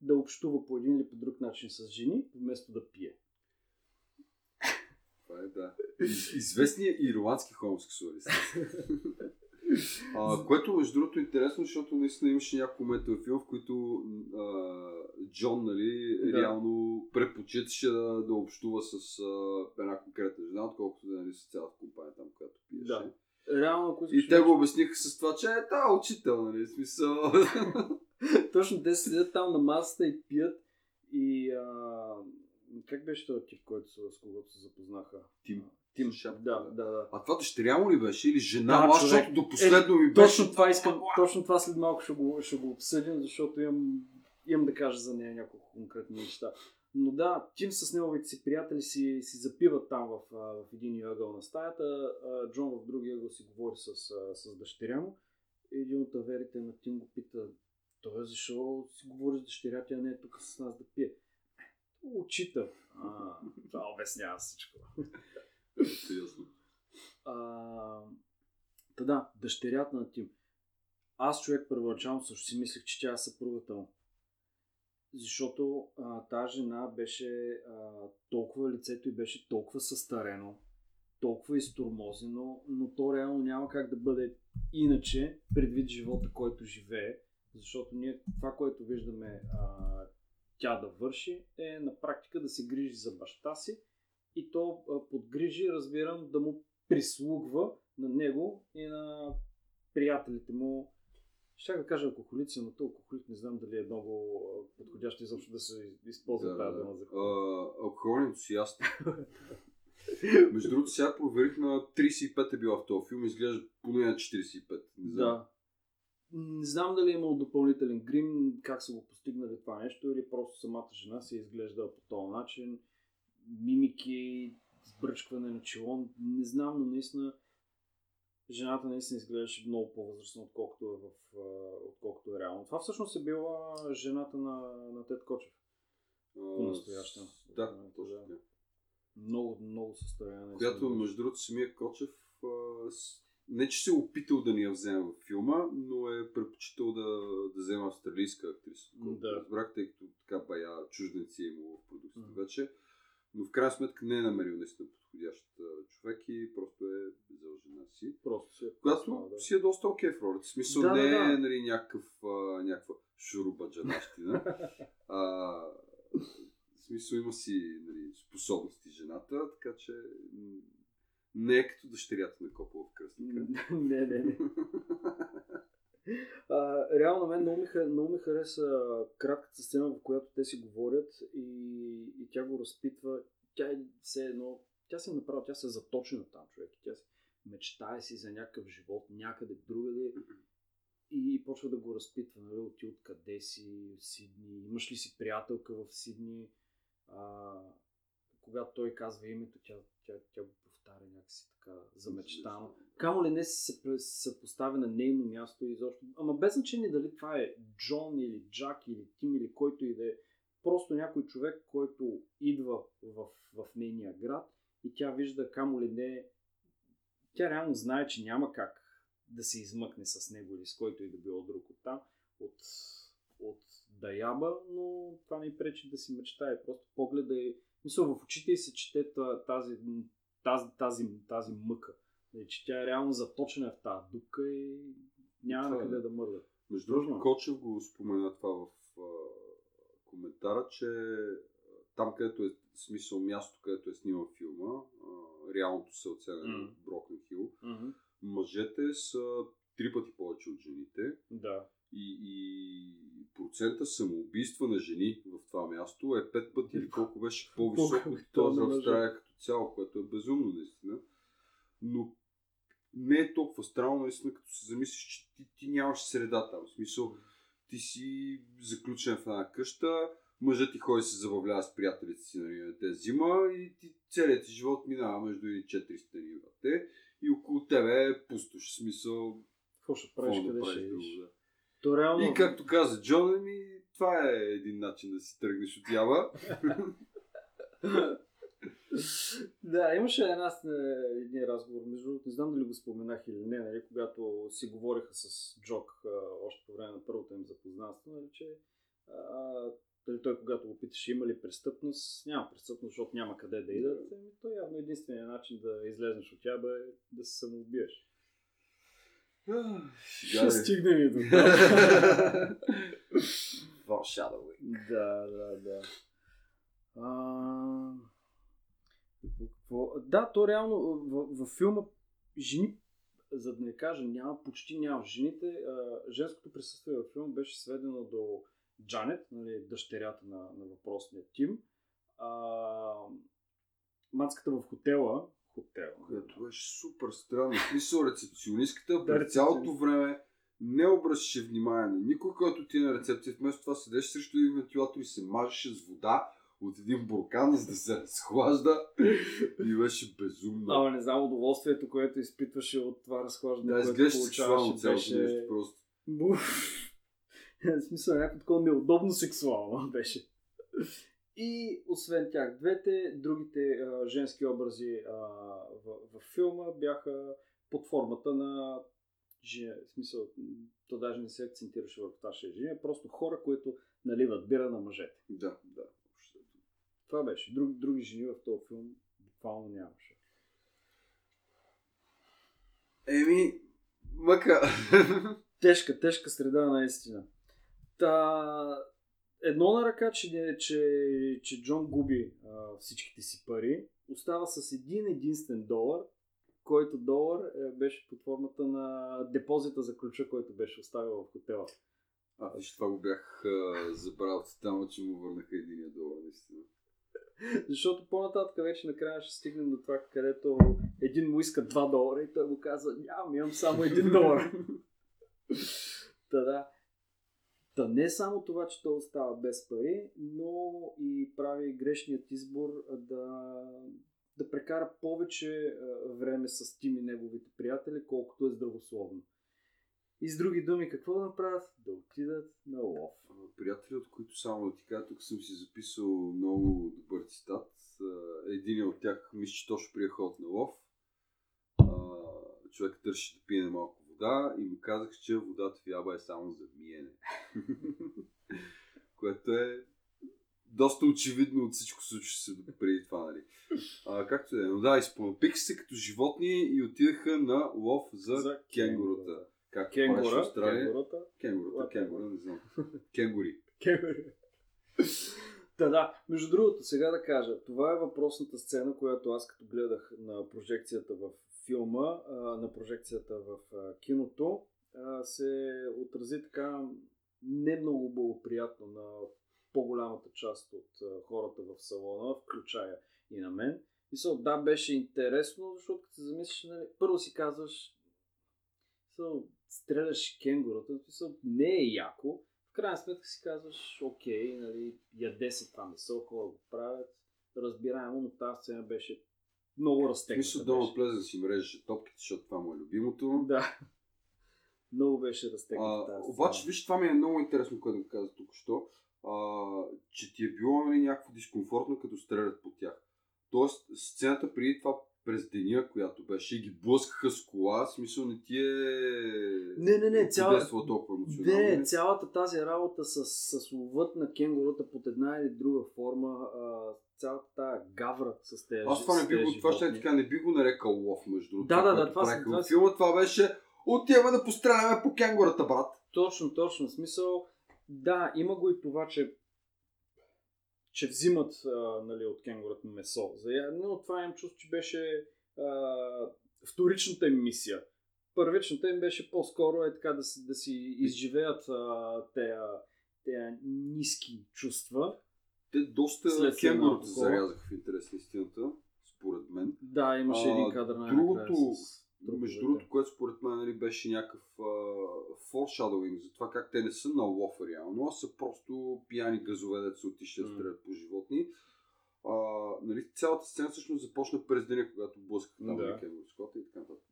да общува по един или по друг начин с жени, вместо да пие. Това е да. Известният ирландски хомосексуалист. А, което между другото е интересно, защото наистина имаше няколко момента в филм, в които а, Джон нали, да. реално предпочиташе да, да общува с а, една конкретна жена, отколкото да нали, с цялата компания там, която пиеше. Да. Реално, ако И те го обясниха с това, че е та учител, нали, смисъл. Точно те седят там на масата и пият и а, как беше този тип, който с когото се запознаха? Тим. Тим Шап. Да, да, да. А това дъщеря му ли беше или жена? Да, аз, защото до последно е, ми беше... Точно това искам, точно това след малко ще го, ще го обсъдим, защото имам, имам да кажа за нея няколко конкретни неща. Но да, Тим с неговите си приятели си, си запиват там в, в един ъгъл на стаята, Джон в другия ъгъл си говори с, с дъщеря му. Един от аверите на Тим го пита, той е защо си говори с дъщеря, тя не е тук с нас да пие. Учител. А, това обяснява всичко. Ясно. Та да, дъщерята на Тим. Аз човек първоначално също си мислех, че тя е съпругата му. Защото тази жена беше а, толкова лицето и беше толкова състарено, толкова изтормозено, но то реално няма как да бъде иначе предвид живота, който живее. Защото ние това, което виждаме а, тя да върши, е на практика да се грижи за баща си и то подгрижи, разбирам, да му прислугва на него и на приятелите му. Ще да кажа алкохолици, но то алкохолик не знам дали е много подходящо изобщо да се използва да, тази дума за Алкохолен ентусиаст. Между другото, сега проверих на 35 е била в този филм, изглежда поне на 45. Не знам. Да. Не знам дали е имал допълнителен грим, как са го постигнали това нещо, или просто самата жена се изглежда по този начин мимики, сбръчкване на челон. Не знам, но наистина жената наистина изглеждаше много по-възрастна, отколкото е, в, отколкото е реално. Това всъщност е била жената на, на Тед Кочев. По-настоящем. Да, точно така. Много, много състояние. Която, между другото, самия Кочев не че се е опитал да ни я вземе в филма, но е предпочитал да, да взема австралийска актриса. Да. Разбрах, тъй като така бая чужденци е имало в продукцията mm. вече но в крайна сметка не е намерил наистина подходящ човек и просто е взел жена. си. Просто си е Която да. си е доста окей в ролята. В смисъл Да, не да, е да. нали, някакъв, а, някаква шурубаджанащина. а, в смисъл има си нали, способности жената, така че не е като дъщерята на Копова в кръстника. не, не, не. А, реално мен много ми, много ми хареса кратката сцена, в която те си говорят и, и тя го разпитва. Тя е все едно, тя се направи, тя се е заточена там, човек. Тя си мечтае си за някакъв живот някъде другаде и, почва да го разпитва, нали, ти откъде си, Сидни, имаш ли си приятелка в Сидни. А, когато той казва името, тя, тя, тя го повтаря някакси така замечтано. Камо ли не си се, се поставя на нейно място и изобщо. Ама без значение дали това е Джон или Джак или Тим или който и да е. Просто някой човек, който идва в, в нейния град и тя вижда камо ли не. Тя реално знае, че няма как да се измъкне с него или с който и да било друг от там, от, от Даяба, но това не пречи да си мечтае. Просто погледа и мисля, в очите се чете та- тази, тази, тази, тази мъка. Нали, че тя е реално заточена в тази дупка и няма Това на е. къде да мърда. Между другото. Кочев го спомена това в а, коментара, че там, където е смисъл място, където е снимал филма, а, реалното се оценя mm. Брокен Хил, мъжете са три пъти повече от жените Да. И, и процента самоубийства на жени в това място е пет пъти или колко беше по-висок от този в. Австралия като цяло, което е безумно наистина. Но не е толкова странно, наистина, като се замислиш, че ти, ти нямаш среда там. В смисъл, ти си заключен в една къща, мъжът ти ходи се забавлява с приятелите си нали, на те зима и ти, целият ти живот минава между и 4 стени те и около тебе е пустош. В смисъл, Какво ще правиш, къде ще да. То реално... И както каза Джон, ми, това е един начин да си тръгнеш от ява. Да, имаше една, един разговор, между другото, не знам дали го споменах или не, нали, когато си говориха с Джок а, още по време на първото им запознанство, нали, че а, дали той когато го питаше има ли престъпност, няма престъпност, защото няма къде да идат. Еми, то явно единственият начин да излезнеш от тя бе е да се самоубиеш. Ще стигнем и до Foreshadowing. Да, да, да. А... Да, то реално в, в филма жени, за да не кажа няма, почти няма. Жените, а, женското присъствие във филма беше сведено до Джанет, нали, дъщерята на, на въпросния Тим. А, мацката в хотела, хотела, Което беше супер странно. Смисъл рецепционистката през цялото време не обръщаше внимание на никой, който ти е на рецепция. Вместо това седеше срещу един вентилатор и се мажеше с вода от един буркан, за да се разхлажда. И беше безумно. Ама не знам удоволствието, което изпитваше от това разхлаждане, да, изглеждаше сексуално цялото беше... нещо просто. Буф. В смисъл, някакво такова неудобно сексуално беше. И освен тях двете, другите а, женски образи а, в, в филма бяха под формата на жени. В смисъл, то даже не се акцентираше върху че е жени, а просто хора, които наливат бира на мъжете. Да, да. Това беше. Друг, други жени в този филм буквално нямаше. Еми, мъка. Тежка, тежка среда наистина. Та, едно на ръка, че, че, че Джон губи а, всичките си пари, остава с един единствен долар, който долар е, беше под формата на депозита за ключа, който беше оставил в хотела. А, виж, това го бях а, забрал тотално, че му върнаха единия долар, наистина. Защото по-нататък вече накрая ще стигнем до това, където един му иска 2 долара и той му казва, нямам, имам само 1 долар. Та да. Та не само това, че той остава без пари, но и прави грешният избор да, да прекара повече време с Тим и неговите приятели, колкото е здравословно. И с други думи, какво да направят? Да отидат на лов. Приятели, от които само да ти кажа, тук съм си записал много добър цитат. Един от тях мисля, че точно приеха от на лов. Човек търси да пие малко вода и му казах, че водата в яба е само за миене. Което е доста очевидно от всичко случващо се преди това, нали? А, както е, но да, изпълнопих се като животни и отидаха на лов за, за кенгурута. Как Кенгура, Австралия? кенгурата. Кенгурута, кенгура, не знам. Кенгури. Кенгури. Та да, между другото, сега да кажа, това е въпросната сцена, която аз като гледах на прожекцията в филма, а, на прожекцията в а, киното, а, се отрази така не много благоприятно на по-голямата част от а, хората в салона, включая и на мен. So, да, беше интересно, защото като се замислиш, нали, първо си казваш, so, стреляш кенгурата, so, не е яко, в крайна сметка си казваш, окей, нали, яде се това месо, хора го правят, разбираемо, но тази сцена беше много разтегната. Мисля, дома беше. плезе да си мрежеше топките, защото това му е любимото. Да. Много беше разтегната обаче, виж, това ми е много интересно, което го каза тук що, а, че ти е било нали, някакво дискомфортно, като стрелят по тях. Тоест, сцената преди това през деня, която беше, ги блъскаха с кола, смисъл не ти е... Не, не, не, цяла- толкова емоционално. Не, цялата тази работа с, с ловът на кенгурута под една или друга форма, а, цялата тази гавра с тези Аз това не би го, това ще животни. така, не би го нарекал лов, между другото. Да, да, да, това това са- филма, това беше отиваме да постреляме по кенгурата, брат. Точно, точно. Смисъл, да, има го и това, че че взимат а, нали, от кенгурата месо. За това им чувство, че беше а, вторичната им мисия. Първичната им беше по-скоро е така да си, да си изживеят а, ниски чувства. Те доста След кенгурата зарязаха в интерес на истината, според мен. Да, имаше А, един кадър на другото, труповете. Между другото, което според мен нали, беше някакъв foreshadowing за това как те не са на лов реално, а са просто пияни газове, да се отишли да стрелят по животни. А, нали, цялата сцена всъщност започна през деня, когато блъскаха там Да. на Кевин Скот и така нататък.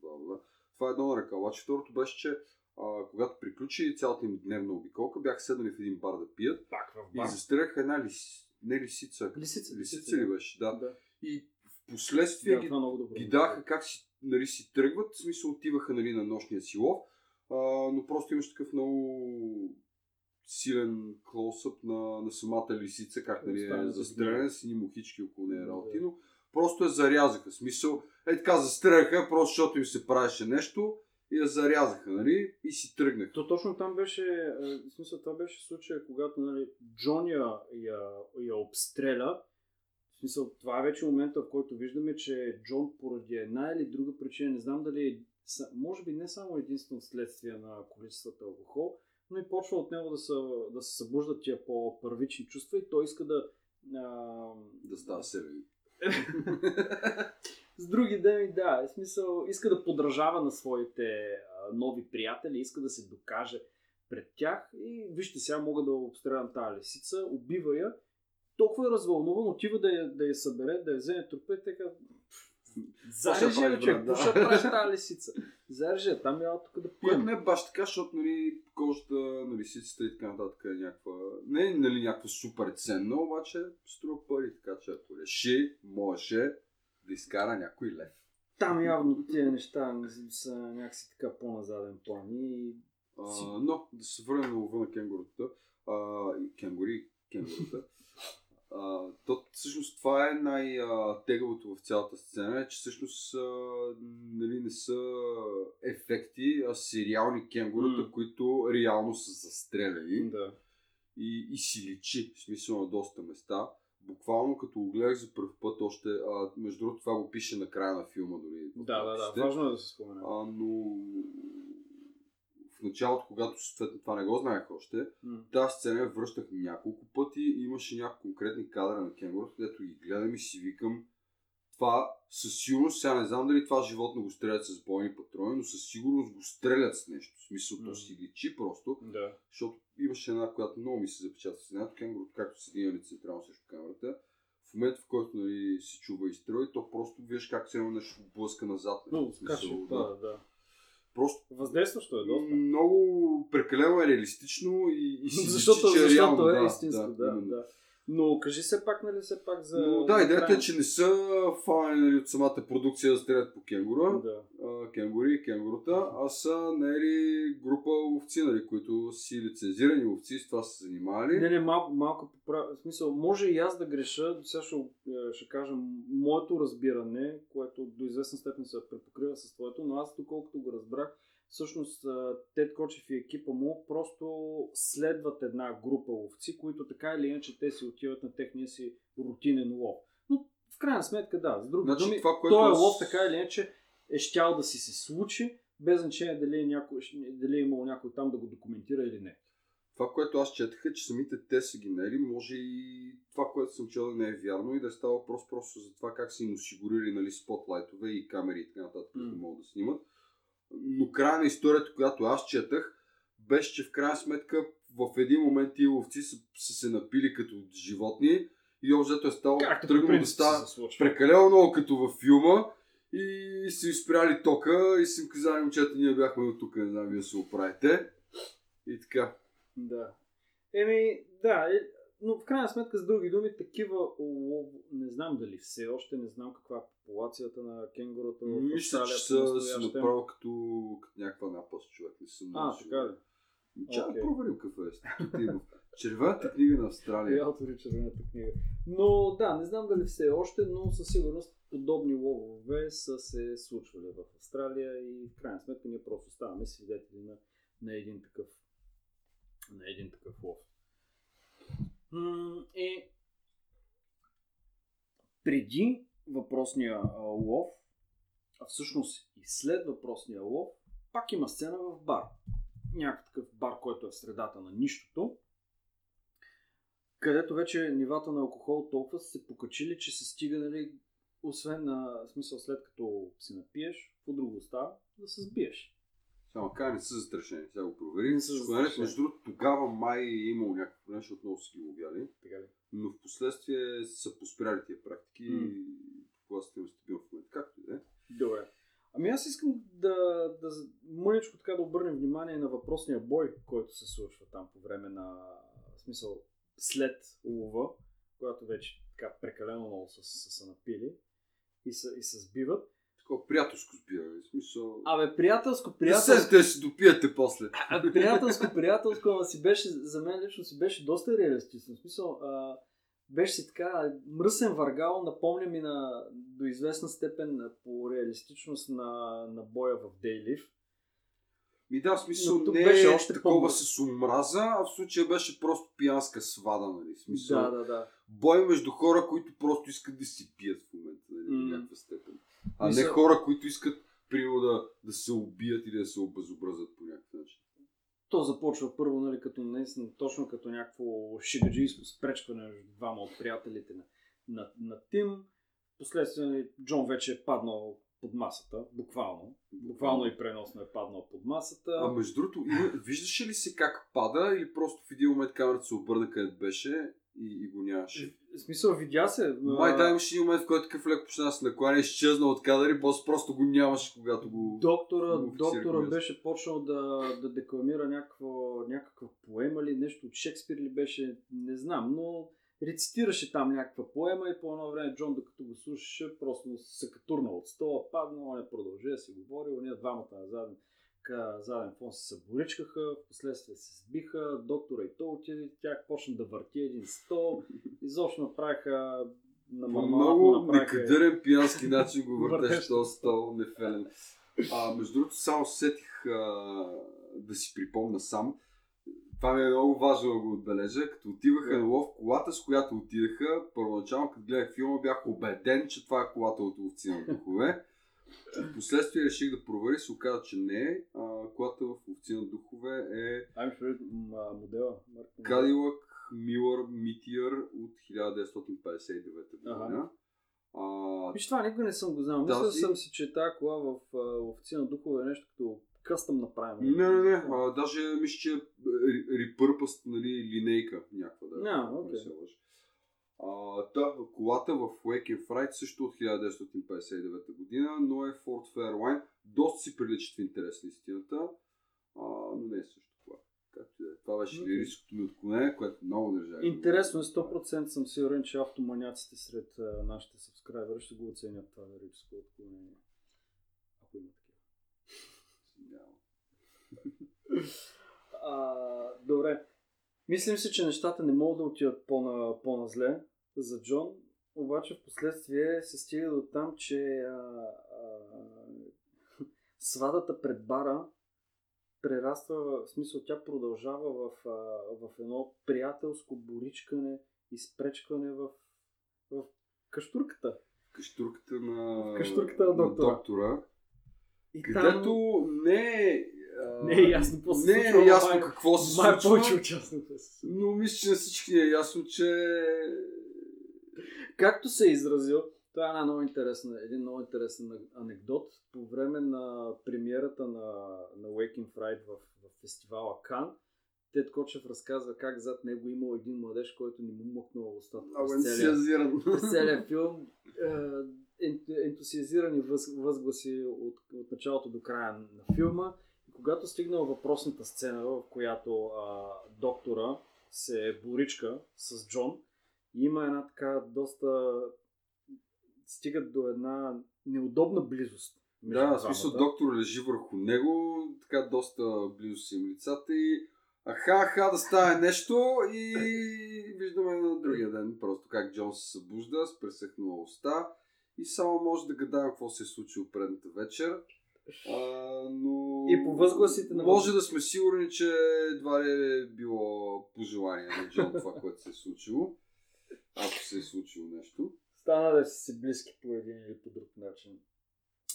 Това е едно на ръка. Обаче второто беше, че а, когато приключи цялата им дневна обиколка, бяха седнали в един бар да пият Пак в и бар. застреляха една лис... не лисица, Лисица, лисица ли беше, да. Да, И в последствие ги ги даха как си, нали, си тръгват, в смисъл отиваха нали, на нощния си лов, а, но просто имаш такъв много силен клоусъп на, на самата лисица, как нали, е застреляна, сини мухички около нея работи, но просто я зарязаха. Смисъл, е така застреляха, просто защото им се правеше нещо и я зарязаха, нали, и си тръгнаха. То точно там беше, е, в смисъл това беше случая, когато нали, Джон я, я, я обстреля. В смисъл, това е вече момента, в който виждаме, че Джон поради една или друга причина, не знам дали е, може би не само единствено следствие на количеството алкохол, но и почва от него да се, да се събуждат тия по-първични чувства и той иска да... А, Да става себе. с други думи, да, в смисъл, иска да подражава на своите а, нови приятели, иска да се докаже пред тях и вижте сега мога да обстрелям тази лисица, убива я, толкова е развълнуван, отива да я, да я събере, да я вземе трупа и така Зарежи, да. какво ще правиш тази лисица? Зарежи, там я тук да Което пием. не е баш така, защото нали, кожата на лисицата и така нататък е някаква... Не е нали, някаква супер ценна, обаче струва пари, така че ако реши, може да изкара някой лев. Там явно тия неща не са някакси така по-назаден план и А, но да се върнем на на кенгурата. А, и кенгури, кенгурата. А, то, всъщност това е най-тегавото в цялата сцена, е, че всъщност а, нали, не са ефекти, а сериални кенгурата, М. които реално са застреляни. да. и, и си личи, в смисъл на доста места. Буквално като го гледах за първ път още, а, между другото това го пише на края на филма дори. Да, да, да, важно е да се спомене. А, но в началото, когато съответно това не го знаех още, М. тази сцена я връщах няколко пъти и имаше няколко конкретни кадра на кенгурата, където ги гледам и си викам това със сигурност, сега не знам дали това животно го стрелят с бойни патрони, но със сигурност го стрелят с нещо. В смисъл, то Мгм. си личи просто. Да. Защото имаше една, която много ми се запечата с едната кенгуру, както седи нали, централно срещу камерата. В момента, в който нали, се чува изстрел и то просто виждаш как се едно нещо блъска назад. нали, в смисъл, качи, да. да, да. Просто Въздействащо е доста. много прекалено е реалистично и, и си защото личи, че е защото реално, е да, истинско, да, да, именно. Но кажи се пак, нали, все пак за... Но да, идеята е, че не са фани нали, от самата продукция да стрелят по кенгура, Да. а, кенгури и кенгурута, а са наели група ловци, нали, които си лицензирани ловци, с това са се занимавали. Не, не, малко, малко поправя. В смисъл, може и аз да греша, сега ще, е, ще кажа моето разбиране, което до известна степен се препокрива с твоето, но аз доколкото го разбрах, всъщност Тед Кочев и екипа му просто следват една група ловци, които така или иначе те си отиват на техния си рутинен лов. Но в крайна сметка да, с други Значи, думи, това, което този аз- лов така или иначе е щял да си се случи, без значение дали е, някой, дали е имал някой там да го документира или не. Това, което аз четах е, че самите те са ги наели, може и това, което съм чел да не е вярно и да става въпрос просто за това как са им осигурили нали, спотлайтове и камери и така нататък, които М. могат да снимат. Но края на историята, която аз четах, беше, че в крайна сметка в един момент тия ловци са, са се напили като животни и общо взето е стало тръгнало да става прекалено много като във филма и са изпряли тока и са им казали, момчета, ние бяхме от тук, не знам, вие се оправите. И така. Да. Еми, да, но в крайна сметка, с други думи, такива лов... не знам дали все още, не знам каква е популацията на кенгурата в Мисля, Австралия че са се по-настоящем. направил като, като някаква напаст човек. Не съм А, така ли? Ча да Окей. проверим какво е. Червената книга на И Австралия. автори червената книга. Но да, не знам дали все още, но със сигурност подобни ловове са се случвали в Австралия и в крайна сметка ние просто ставаме свидетели на, на един такъв на един такъв лов. И преди въпросния лов, а всъщност и след въпросния лов, пак има сцена в бар. Някакъв бар, който е в средата на нищото, където вече нивата на алкохол толкова са се покачили, че се стига, нали, освен на смисъл след като си напиеш, по друго остава да се сбиеш. Само кажа, не са застрашени. Сега го проверим. Не са застрашени. Между другото, тогава май е имало някакво нещо, много са ги ловяли. Така ли? Но в последствие са поспряли тия практики М. и популацията им е стабилна в момента. Както и да е. Добре. Ами аз искам да, да мъничко така да обърнем внимание на въпросния бой, който се случва там по време на в смисъл след лова, когато вече така прекалено много са, са, са напили и се, и се сбиват. Такова приятелско сбиване. В смисъл... Абе, приятелско, Приятелско. приятелско, те си допиете после. а, приятелско, приятелско, ама си беше, за мен лично си беше доста реалистично. В смисъл, а, беше си така мръсен варгал, напомня ми на, до известна степен по реалистичност на, на боя в Дейлив. Ми да, в смисъл Но тук не беше е още такова по-мръс. с омраза, а в случая беше просто пиянска свада, нали? В смисъл, Да, да, да. бой между хора, които просто искат да си пият в момента, нали, до М. някаква степен. А не хора, които искат примерно да, да се убият или да се обезобразят по някакъв начин. То започва първо, нали, като наистина, точно като някакво шигаджийско спречкване между двама от приятелите на, на, на Тим. Последствие нали, Джон вече е паднал под масата, буквално. Буквално и преносно е паднал под масата. А между другото, виждаше ли се как пада или просто в един момент камерата се обърна където беше и, и го нямаше? В смисъл, видя се. Май да имаше един момент, в който такъв леко почна да се накланя, изчезна от кадъри, после просто го нямаше, когато го... Доктора, го доктора официрахме. беше почнал да, да декламира някаква, някаква поема ли, нещо от Шекспир ли беше, не знам, но рецитираше там някаква поема и по едно време Джон, докато го слушаше, просто се катурна от стола, падна, он е продължи да си говори, ония двамата на заден, ка, заден фон се съборичкаха, в последствие се сбиха, доктора и то отиде, тях почна да върти един стол, изобщо направиха на много направиха... некадърен пиянски начин го Въртеше. този стол, нефелен. А, между другото, само се сетих а, да си припомна сам. Това ми е много важно да го отбележа. Като отиваха Да. на лов, колата с която отидаха, първоначално като гледах филма бях убеден, че това е колата от ловци на духове. Впоследствие реших да проверя и се оказа, че не е. А, колата в ловци на духове е Ами, предвид, м- модела. Cadillac Miller Meteor от 1959 година. Ага. А, Виж, това никога не съм го знал. Мисля Тази- съм си, че тази кола в на духове е нещо като къстъм направено. Не, не, не. А, даже мисля, че е репърпъст, нали, линейка някаква. Да, не окей. се лъжа. Та, колата в Wake and Fright също от 1959 година, но е Ford Fairlane. Доста си приличат в интерес на истината, а, но не е също кола. както е. Това беше Окей. лирическото ми отклонение, което много държа. Интересно е, 100% съм сигурен, че автоманяците сред а, нашите сабскрайбери ще го оценят това лирическо отклонение. Ако има такива. Добре. Мислим си, че нещата не могат да отидат по-на, по-назле за Джон, обаче в последствие се стига до там, че а, а, свадата пред бара прераства, в смисъл тя продължава в, а, в едно приятелско боричкане, изпречкане в, в каштурката. Каштурката на, Каштурката на доктора. доктора И където не е... не е ясно какво се не случва, е ясно май- какво се май случва. повече участник да се случва. Но мисля, че на всички е ясно, че Както се е изразил, това е една много интересна, един много интересен анекдот. По време на премиерата на, на Waking Fright в, в фестивала Кан, Тед Кочев разказва как зад него имал един младеж, който не му мъкнал устата много ентусиазиран. през целия филм. Е, ент- ентусиазирани въз, възгласи от, от началото до края на филма. И когато стигнал въпросната сцена, в която а, доктора се боричка с Джон, има една така доста... стигат до една неудобна близост. Да, в смисъл доктор лежи върху него, така доста близо си им лицата и аха, аха да стане нещо и виждаме на другия ден просто как Джон се събужда с пресъхнала уста и само може да гадаем какво се е случило предната вечер. А, но... И по възгласите на- Може да сме сигурни, че едва ли е било пожелание на Джон това, което се е случило. Ако се е случило нещо. Стана да си си близки по един или по друг начин.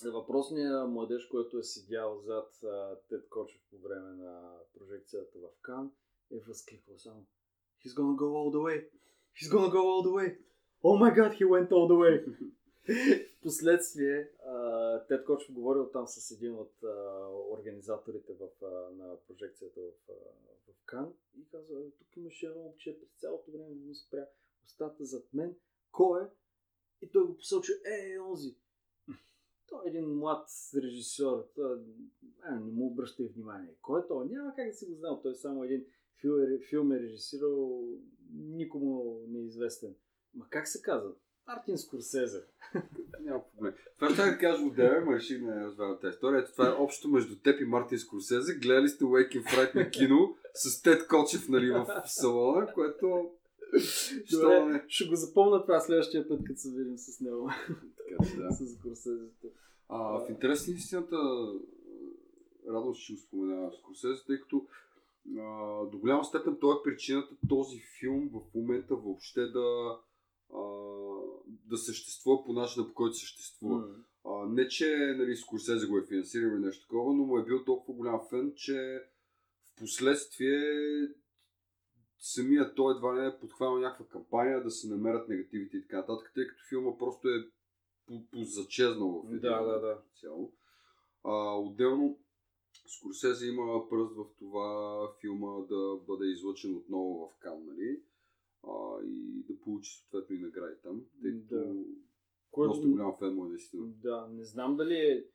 Въпросният младеж, който е седял зад а, Тед Кочев по време на прожекцията в Кан, е възкликвал само He's gonna go all the way! He's gonna go all the way! Oh my god, he went all the way! Впоследствие Тед Кочев говорил там с един от а, организаторите в, а, на прожекцията в, а, в Кан и каза, «Е, тук имаше едно момче през цялото време му спря устата зад мен. Кой е? И той го посочи, е, е, онзи. Той е един млад режисьор. Той, а, не му обръщай внимание. Кой е той? Няма как да си го знам. Той е само един фил, филм е режисирал никому неизвестен. Ма как се казва? Мартин Скорсезе. Няма проблем. Това ще да кажа от тебе, ма реших да тази история. Ето това е общо между теб и Мартин Скорсезе. Гледали сте Waking Fright на кино с Тед Кочев нали, в салона, което... Добре, ще го запомня това следващия път, като се видим с него. Така да. с Скорсезето. А, в интерес на истината, радвам се, че го споменава Скорсезе, тъй като а, до голяма степен той е причината този филм в момента въобще да, а, да съществува по начина, по който съществува. А, не, че нали, Скорсезе го е финансирал или нещо такова, но му е бил толкова голям фен, че в последствие самия той едва не е подхванал някаква кампания да се намерят негативите и така нататък, тъй като филма просто е по- позачезнал в един Да, да, да. цяло. А, отделно Скорсезе има пръст в това филма да бъде излъчен отново в Кан, нали? А, и да получи съответно и награди там, тъй като Да. доста Който, голям фен му е наистина. Да, не знам дали е...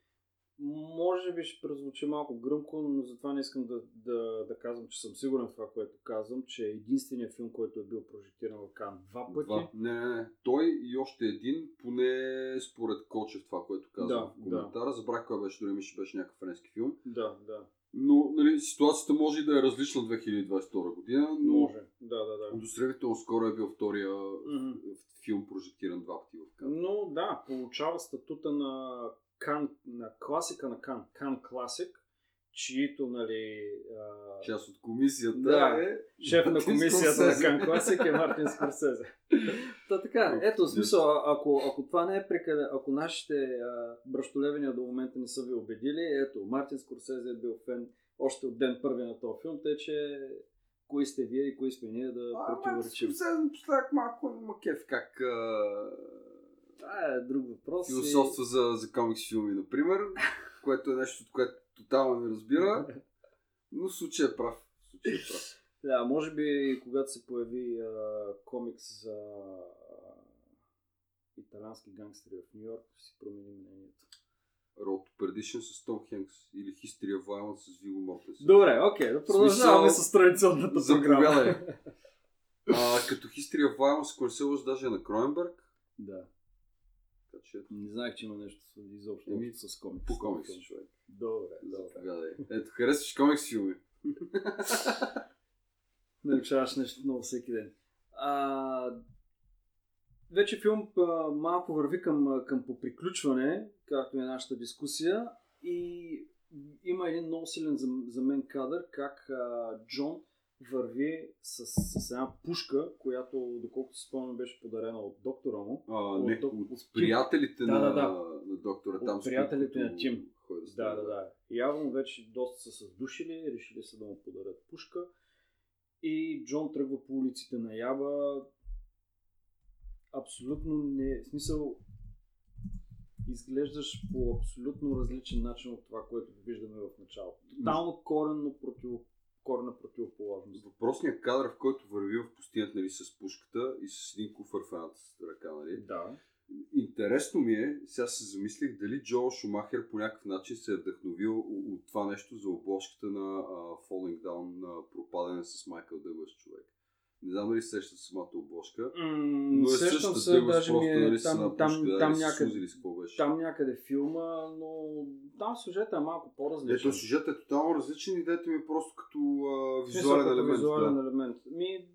Може би ще прозвучи малко гръмко, но затова не искам да, да, да казвам, че съм сигурен в това, което казвам, че е единственият филм, който е бил прожектиран в Кан два пъти. Два. Не, не, не. Той и още един, поне според Кочев това, което каза Да, в коментара. Забрах кой беше, дори ми ще беше някакъв френски филм. Да, да. Но нали, ситуацията може и да е различна 2022 година, но Може. Да, да, да. сравнително скоро е бил втория Мгм. филм прожектиран два пъти в Кан. Но да, получава статута на Кан, на класика на Кан, Кан класик, чието, нали, а, Част от комисията Да. е шеф на комисията Скорсезе. на Кан Класик е Мартин Скорсезе. Та така, ето, смисъл, а- ако, ако това не е прекалено, ако нашите а, бръщолевения до момента не са ви убедили, ето, Мартин Скорсезе е бил фен още от ден първи на този филм, тъй че кои сте вие и кои сме ние да противоречим. Скорсезе напоследък малко ма кеф как а, Това е друг въпрос. и- философства за, за комикс филми, например, което е нещо, от което тотално не разбира, но в случая е прав. В случая е прав. Да, може би когато се появи а, комикс за а, италиански гангстери в Нью Йорк, си променим мнението. Road to Perdition с Том Хенкс или History of Violence с Виго Мортенсен. Добре, окей, да продължаваме с традиционната програма. А, като History of Violence, лъжа, даже е на Кроенберг. Да. Така че, Не знаех, че има нещо изобщо Еми, с комикс. по комикс, човек. Добре, добре. Ето, харесваш комикс филми. Научаваш нещо ново всеки ден. А, вече филм а, малко върви към, към поприключване, както е нашата дискусия. И има един много силен за, за мен кадър, как а, Джон върви с, с една пушка, която, доколкото си спомням, беше подарена от доктора му. А, От не, док- от, от приятелите Да, на, да, да. на доктора. От там с приятелите на Тим. Да, да, да. Явно вече доста са се сдушили, решили са да му подарят пушка. И Джон тръгва по улиците на Яба. Абсолютно не... В смисъл, изглеждаш по абсолютно различен начин от това, което виждаме в началото. Тотално коренно против... корена противоположност. Въпросният кадър, в който върви в пустинята нали, с пушката и с един куфър в едната ръка. Нали. Да. Интересно ми е, сега се замислих, дали Джо Шумахер по някакъв начин се е вдъхновил от това нещо за обложката на а, Falling Down на пропадане с Майкъл Дъглас човек. Не знам дали сещат самата обложка. М, Но е сещам се, даже ми нали, е с там, там, пушка, там, дали някъде, сузили там някъде филма, но там сюжета е малко по-различен. Ето, сюжетът е тотално различен, идеята ми е просто като а, смисъл, визуален като елемент. Визуален да. елемент. Ми,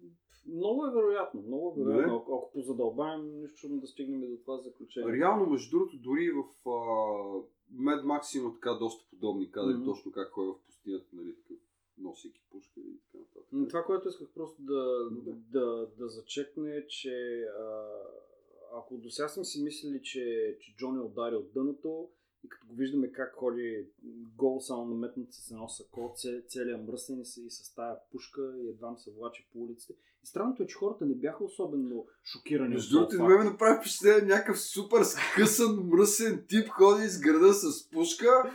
много е вероятно. Много е вероятно. Добре. Ако, ако позадълбаем, нищо чудно да стигнем и до това заключение. Реално, между другото, дори и в а, Mad Max има така доста подобни кадри, Мгм. точно как ходи в пустинята, нали, такъв, носейки пушка и така нататък. Но Това, което исках просто да, Добре. да, да зачекна е, че а, ако до сега сме си мислили, че, че Джон е ударил дъното и като го виждаме как ходи гол само наметнат с едно сако, це, целият мръсен и с, и с тая пушка и едва се влачи по улиците. И странното е, че хората не бяха особено шокирани Между от другото, на мен направи впечатление някакъв супер скъсан, мръсен тип ходи из града с пушка.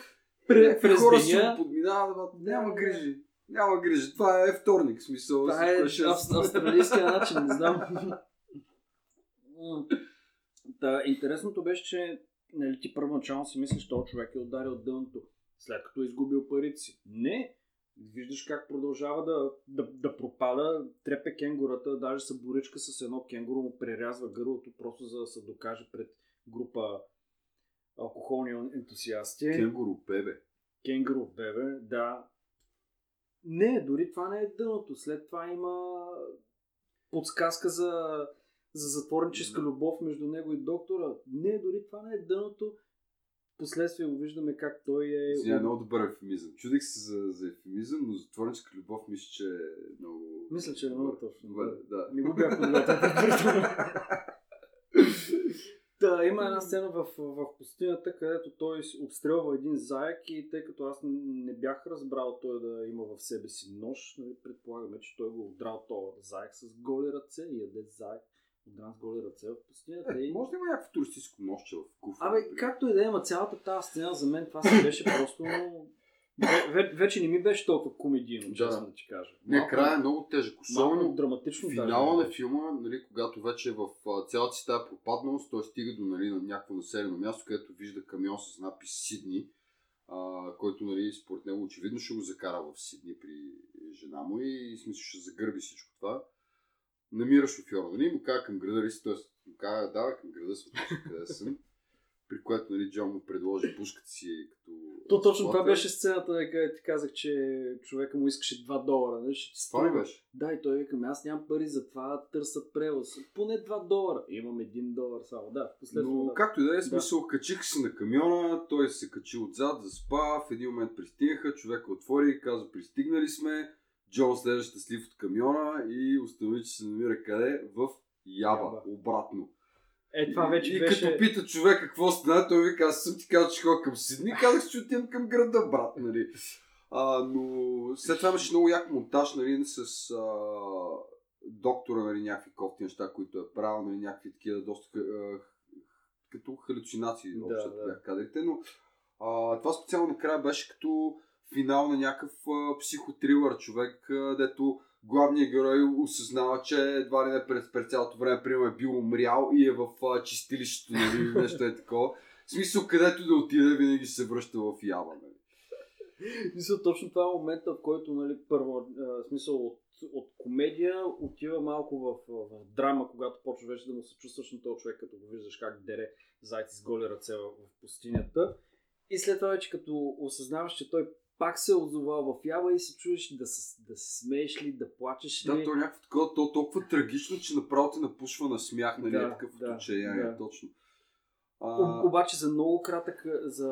Пре- през хора деня- се подминават, няма Да, грижи. Няма грижи. Това е вторник, смисъл. Това е австралийския начин, не знам. Та, интересното беше, че нали, ти първоначално си мислиш, този човек е ударил дъното, след като е изгубил парите си. Не! Виждаш как продължава да, да, да пропада, трепе кенгурата, даже са боричка с едно кенгуру, му прерязва гърлото, просто за да се докаже пред група алкохолни ентусиасти. Кенгуру, бебе. Кенгуру бебе, да. Не, дори това не е дъното. След това има подсказка за, за затворническа любов между него и доктора. Не, дори това не е дъното. Последствие го виждаме как той е... Извиня, много добър ефемизъм. Чудих се за, за ефемизъм, но затворническа любов мисля, че е много... Мисля, че е много точно. Добре, да. Не го бях подготвил Да, има една сцена в, в пустинята, където той обстрелва един заек и тъй като аз не бях разбрал той да има в себе си нож, нали, предполагаме, че той го удрал този заек с голи ръце и яде заек удран с голи ръце в пустинята. Е, И... може да има някакво туристическо нощче в куфа. Абе, както и да е, ама цялата тази сцена за мен това си беше просто... Ве- ве- вече не ми беше толкова комедийно, честно да ти кажа. Не, края е много тежък. малко Особено драматично. даже финала на филма, нали, когато вече е в цялата си тази пропадналост, той стига до нали, на някакво населено място, където вижда камион с надпис Сидни, а, който нали, според него очевидно ще го закара в Сидни при жена му и в смисъл ще загърби всичко това. Намира шофьора, нали, му казва към града, ли си, т.е. му казва, да, към града съм, къде съм. При което нали, Джон му предложи пушката си като... То точно това беше сцената, където ти казах, че човека му искаше 2 долара. Нали? Ще ти Това ли струва. беше? Да, и той вика, «Ами аз нямам пари за това, търся превоз. Поне 2 долара. Имам 1 долар само. Да, последно. Но да. както и да е, смисъл, качих се на камиона, той се качи отзад, заспа, в един момент пристигнаха, човека отвори и каза, пристигнали сме, Джон слезе щастлив от камиона и установи, че се намира къде? В Яба, Яба. обратно. Е, това вече и, беше... като пита човека какво стана, той вика, аз съм ти казал, че ходя към Сидни, казах, че отивам към града, брат, нали. А, но след това имаше много як монтаж, нали, с а, доктора, нали, някакви кофти неща, които е правил, нали, някакви такива доста а, като халюцинации, Да, общо да. бях кадрите, но а, това специално накрая беше като финал на някакъв а, психотрилър човек, а, дето главният герой осъзнава, че едва ли не през, през цялото време, примерно, е бил умрял и е в а, чистилището, нали, нещо е такова. В смисъл, където да отиде, винаги се връща в ява. Нали? Мисля, точно това е момента, в който, нали, първо, в смисъл от, от комедия отива малко в, в, в драма, когато почва вече да му се чувстваш на този човек, като го виждаш как дере зайци с голи ръце в, в пустинята. И след това вече като осъзнаваш, че той пак се е озовал в ява и се чуеш да, се, да се смееш ли, да плачеш ли. Да, то е някакво такова, то толкова трагично, че направо те напушва на смях, нали, Да, е такъв да, отчаяние, да. точно. Об, обаче за много кратък, за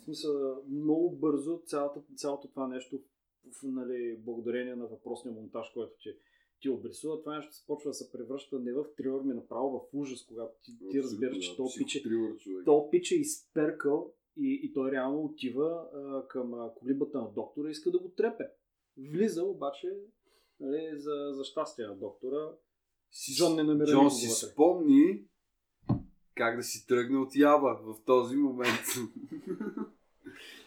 в смисъл, много бързо цялото, цялото това нещо, нали, благодарение на въпросния монтаж, който ти, ти обрисува, това нещо започва да се превръща не в трилър, ми направо в ужас, когато ти, ти разбираш, че то пиче, то пиче е изперкал и, и той реално отива а, към а, колибата на доктора и иска да го трепе. Влиза обаче, нали, за, за щастие на доктора, Си- Джон не намира Джон си вътре. спомни как да си тръгне от ява в този момент.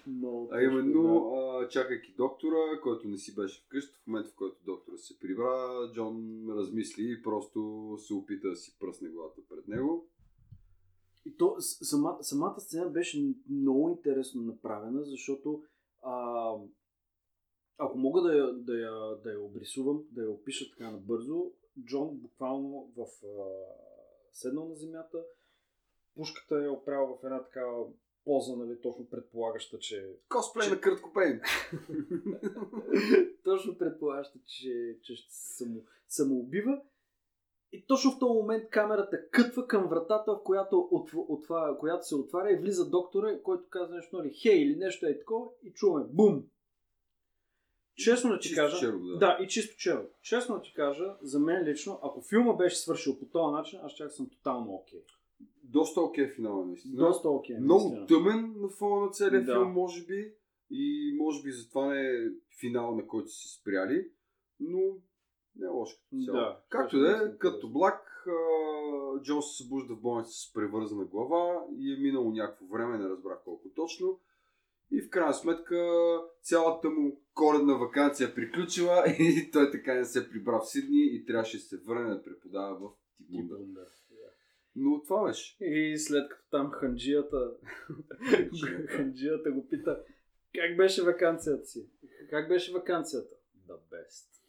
но, А именно, а, чакайки доктора, който не си беше вкъщи, в момента в който доктора се прибра, Джон размисли и просто се опита да си пръсне главата пред него. И то, сама, самата сцена беше много интересно направена, защото а, ако мога да я, да, я, да я обрисувам, да я опиша така набързо, Джон буквално в а, седнал на земята, пушката е опряла в една такава поза, нали, точно предполагаща, че Косплей на Кърт Копейн. точно предполагаща, че, че ще се само, самоубива. И точно в този момент камерата кътва към вратата, в която, отв, отва, която се отваря и влиза доктора, който казва нещо, нали, хей или нещо е такова и чуваме бум. Честно да ти Чисто кажа, черно, да. да, и чисто черно. Честно да ти кажа, за мен лично, ако филма беше свършил по този начин, аз чак съм тотално окей. Доста окей финал, наистина. Доста окей. Много наистина. тъмен на фона на целия Да. филм, може би. И може би затова не е финал, на който си спряли. Но не е лошо като цяло. Да, Както да мисля, е, като Блак, а, Джон се събужда в болница с превързана глава и е минало някакво време, не разбрах колко точно. И в крайна сметка цялата му коледна вакансия е приключила и той така не се прибра в Сидни и трябваше да се върне да преподава в. Тибунда. Но това беше. И след като там ханджията, ханджията го пита, как беше вакансията си? Как беше вакансията? The best.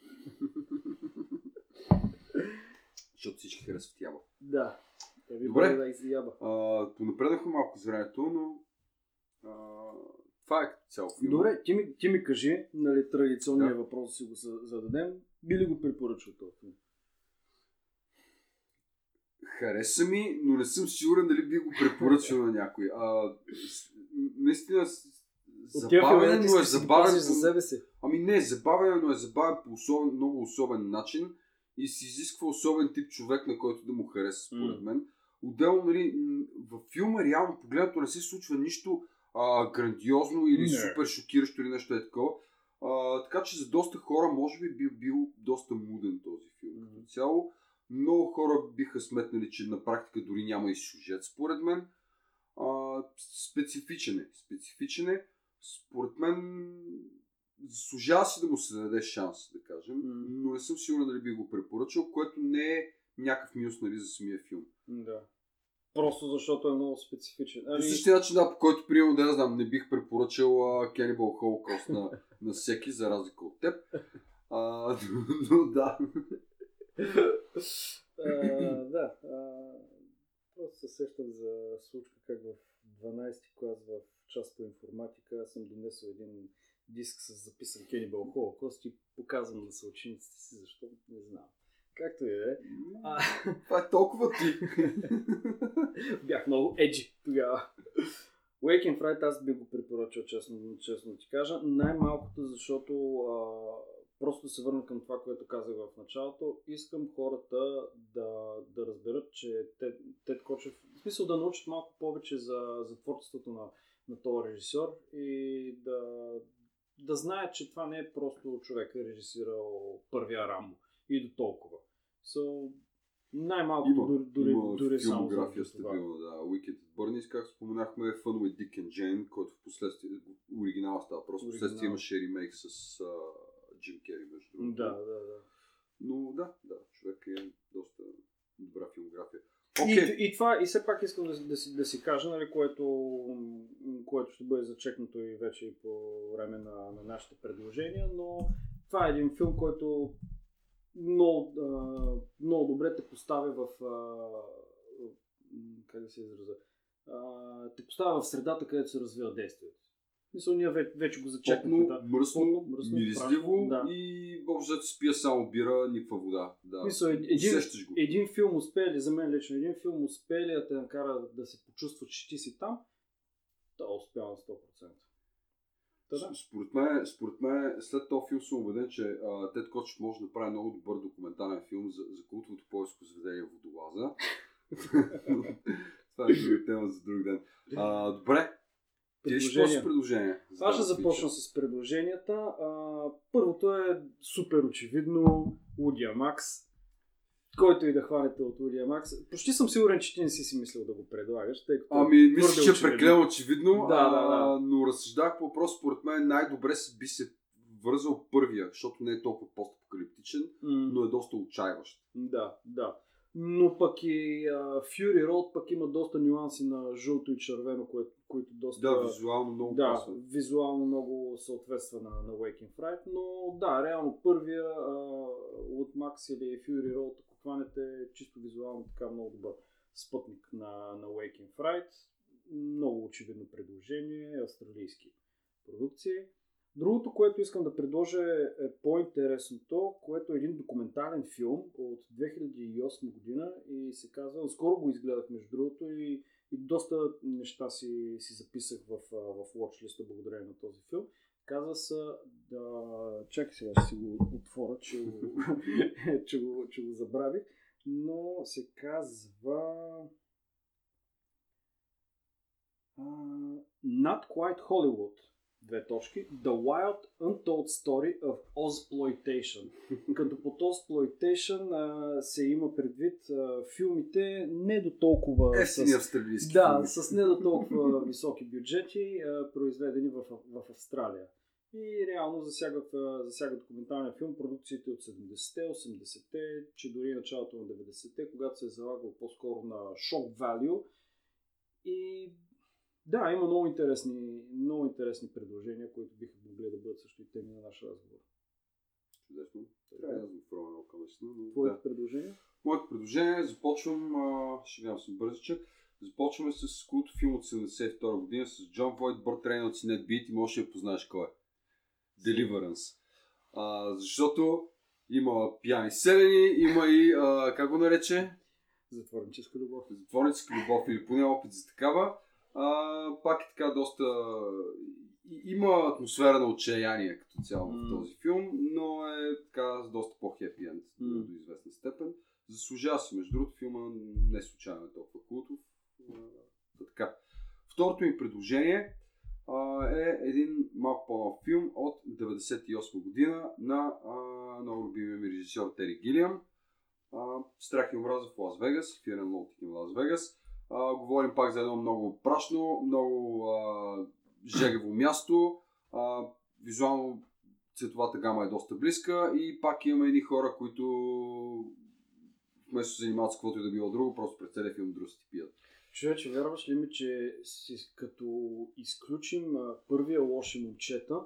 Защото всички харесват яба. Да. Еви Добре. бъде да изяба. А, понапреднахме малко с времето, но а, това е цяло филм. Добре, ти ми, ти ми кажи, нали, традиционния да. въпрос си го за- зададем. Би ли го препоръчал този филм? Хареса ми, но не съм сигурен дали би го препоръчал на някой. А, наистина забавен, но е забавен. за себе си. Ами не, забавен, но е забавен по особен, много особен начин и се изисква особен тип човек, на който да му хареса, според мен. Отделно, нали, във филма реално погледнато не се случва нищо а, грандиозно или Не. супер шокиращо или нещо е такова. А, така че за доста хора може би би бил доста муден този филм. Като цяло, много хора биха сметнали, че на практика дори няма и сюжет, според мен. А, специфичен е. Специфичен е. Според мен заслужава си да му се даде шанс, да кажем, М. но не съм сигурен дали би го препоръчал, което не е някакъв минус нали, за самия филм. Да. Просто защото е много специфичен. По Ами, същия начин, да, по който, примерно, да не знам, не бих препоръчал а, Cannibal Holocaust на, на всеки, за разлика от теб. А, но да. А, да. А, просто се сещам за случка как в 12-ти клас в част по информатика аз съм донесъл един диск с записан Cannibal Holocaust и показвам на съучениците си, защо не знам. Както и да е. А, Това е толкова ти. бях много еджи тогава. Waking Fright аз би го препоръчал, честно, честно ти кажа. Най-малкото, защото а, просто се върна към това, което казах в началото. Искам хората да, да разберат, че Тед, Тед Кочев, в смисъл да научат малко повече за, за творчеството на, на този режисьор и да, да знаят, че това не е просто човек е режисирал първия Рамбо и до толкова. So, най-малкото Има, дори, дори, има дори само филмография стабилна, да. Wicked at Bernie's, както споменахме, Fun with Dick and Jane, който в последствие, оригинал става, просто Оригинал. последствие имаше ремейк с а, Джим Кери, между другото. Да, да, да. Но да, да, човек е доста добра филмография. Окей. И, и, това, и все пак искам да, да, си, да си кажа, нали, което, което ще бъде зачекнато и вече и по време на, на нашите предложения, но това е един филм, който много, много добре те поставя в, как да се изразя, те поставя в средата, където се развива действието. Мисля, ние вече, го зачекнахме. Да. мръсно, мръсно, миризливо прашно, да. и общо взето спия само бира, никаква вода. Да. Мисля, един, един филм успее ли, за мен лично, един филм успее ли да те накара да се почувстваш, че ти си там, то успява на 100%. Та да. Според мен, според мен, след този филм съм убеден, че а, Тед Кочев може да направи много добър документален филм за, за култовото поиско заведение Водолаза. Това е друга тема за друг ден. А, добре. Ти Предложения. с предложение? Аз ще започна с предложенията. А, първото е супер очевидно Удия Макс. Който и да хванете от Удия Макс. Почти съм сигурен, че ти не си си мислил да го предлагаш, тъй като Ами, мисля, че е преклено очевидно, Да, а, да, да. но разсъждах по въпрос, според мен най-добре се би се вързал първия, защото не е толкова постапокалиптичен, М, но е доста отчаиващ. Да, да. Но пък и а, Fury Road пък има доста нюанси на жълто и червено, кое, които доста... Да, визуално много Да, пасва. визуално много съответства на, на Waking Fright, но да, реално първия а, от Max или Fury Road, ако хванете чисто визуално така много добър спътник на, на Waking Fright. Много очевидно предложение, австралийски продукции. Другото, което искам да предложа е, е по-интересното, което е един документален филм от 2008 година и се казва, скоро го изгледах между другото и, и доста неща си, си записах в, в watchlist благодарение на този филм. Казва се да... Чакай сега, ще си го отворя, че го, че го, че го забравих. Но се казва... Uh, Not Quite Hollywood. Две точки. The Wild Untold Story of Ozploitation. Като под Ozploitation а, се има предвид а, филмите не до толкова... Ефтини с- австралийски да, филми. с не до толкова високи бюджети, а, произведени в, в Австралия. И реално засягат, а, засягат документалния филм продукциите от 70-те, 80-те, че дори началото на 90-те, когато се е залагал по-скоро на шок value. И да, има много интересни, много интересни предложения, които биха могли да бъдат също и теми на наш разговор. Чудесно. Трябва да много към наистина, но Твоите да. предложения? Моето предложение, започвам, а, ще гледам съм бързичък, започваме с култ филм от 72 година с Джон Войт, Бърт Рейнолдс и Нед Бит и можеш да познаеш кой е. Deliverance. А, защото има пияни селени, има и, а, как го нарече, Затворническа любов. затворническа любов или поне опит за такава. А, пак е така доста... Има атмосфера на отчаяние като цяло в М. този филм, но е така с доста по-хепи енд М. до известна степен. Заслужава си, между другото, филма не случайно е толкова култов. А, та така. Второто ми предложение а, е един малко по-нов филм от 98 година на а, много любимия ми режисьор Тери Гилиам. А, Страх и омраза в Лас Вегас, Fear and Loathing в Лас Вегас. А, говорим пак за едно много прашно, много а, жегаво място. А, визуално цветовата гама е доста близка и пак имаме едни хора, които вместо се занимават с каквото и да било друго, просто през целия филм друго си пият. Човече, вярваш ли ми, че си, като изключим а, първия лоши момчета,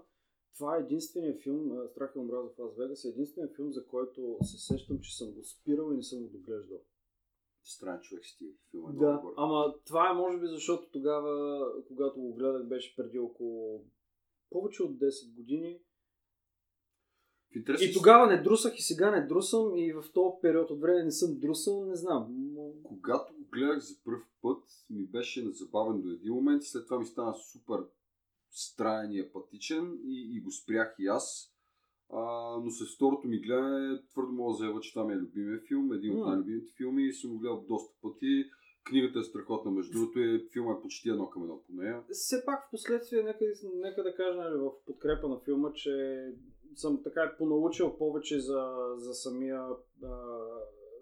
това е единствения филм, а, Страх и омраза в Лас Вегас, е единствения филм, за който се сещам, че съм го спирал и не съм го доглеждал. Странен човек си ти. Филм много Да, добър. ама това е може би защото тогава, когато го гледах, беше преди около повече от 10 години. В интерес И тогава не друсах и сега не друсам и в този период от време не съм друсал, не знам. Но... когато го гледах за първ път, ми беше забавен до един момент и след това ми стана супер странен и апатичен и, и го спрях и аз. А, но с второто ми гледане твърдо мога да заявя, че това ми е любимия филм, един от най-любимите филми и съм го гледал доста пъти. Книгата е страхотна, между другото, и филма е почти едно към едно по нея. Все пак в последствие, нека, нека да кажа нали, в подкрепа на филма, че съм така понаучил повече за, за самия а,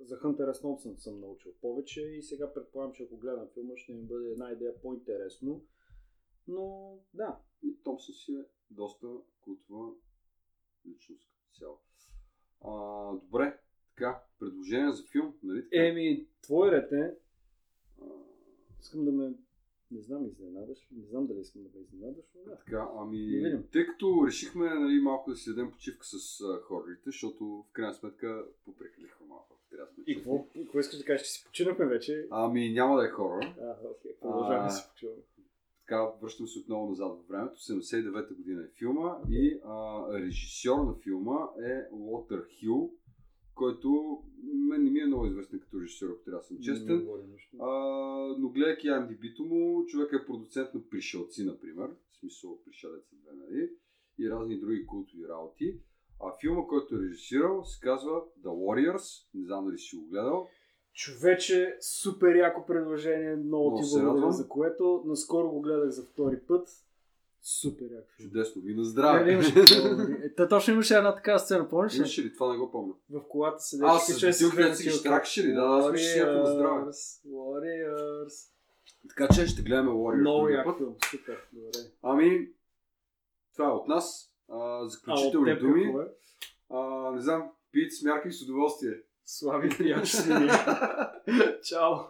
за Хънтер. Thompson съм научил повече и сега предполагам, че ако гледам филма ще ми бъде една идея по-интересно. Но да, И Томсън си е доста култова личност като цяло. А, добре, така, предложение за филм, нали така? Еми, твой ред е. Искам да ме... Не знам, изненадаш. Не знам дали искам да ме изненадаш, но да. Така, ами, Да тъй като решихме нали, малко да си дадем почивка с а, хорорите, защото в крайна сметка попрекалихме малко. Трябва сме И какво, какво искаш да кажеш, че си починахме вече? Ами няма да е хорор. А, окей, продължаваме да си почуваме. Така, връщам се отново назад във времето. 79-та година е филма и а, режисьор на филма е Уотър Хил, който мен не ми е много известен като режисьор, ако трябва да съм честен. А, но гледайки IMDb-то му, човек е продуцент на Пришелци, например. В смисъл Пришелец две, нали? И разни други култови работи. А филма, който е режисирал, се казва The Warriors. Не знам дали си го гледал. Човече, супер яко предложение, много Много ти благодаря за което. Наскоро го гледах за втори път. Супер яко. Чудесно. И на здраве. не имаше. Е, Та точно имаше една такава сцена, помниш ли? Имаше ли? Това не го помня. В колата се А, деше с бутилки, дето си ги штракаше ли? Да, да, аз че някакво на здраве. Warriors. Така че ще гледаме Warriors Много другия як път. филм, супер, добре. Ами, това е от нас. А, А от заключителни теб думи. какво е? А, не знам, смярка и с удоволствие. Слави приятели. Чао.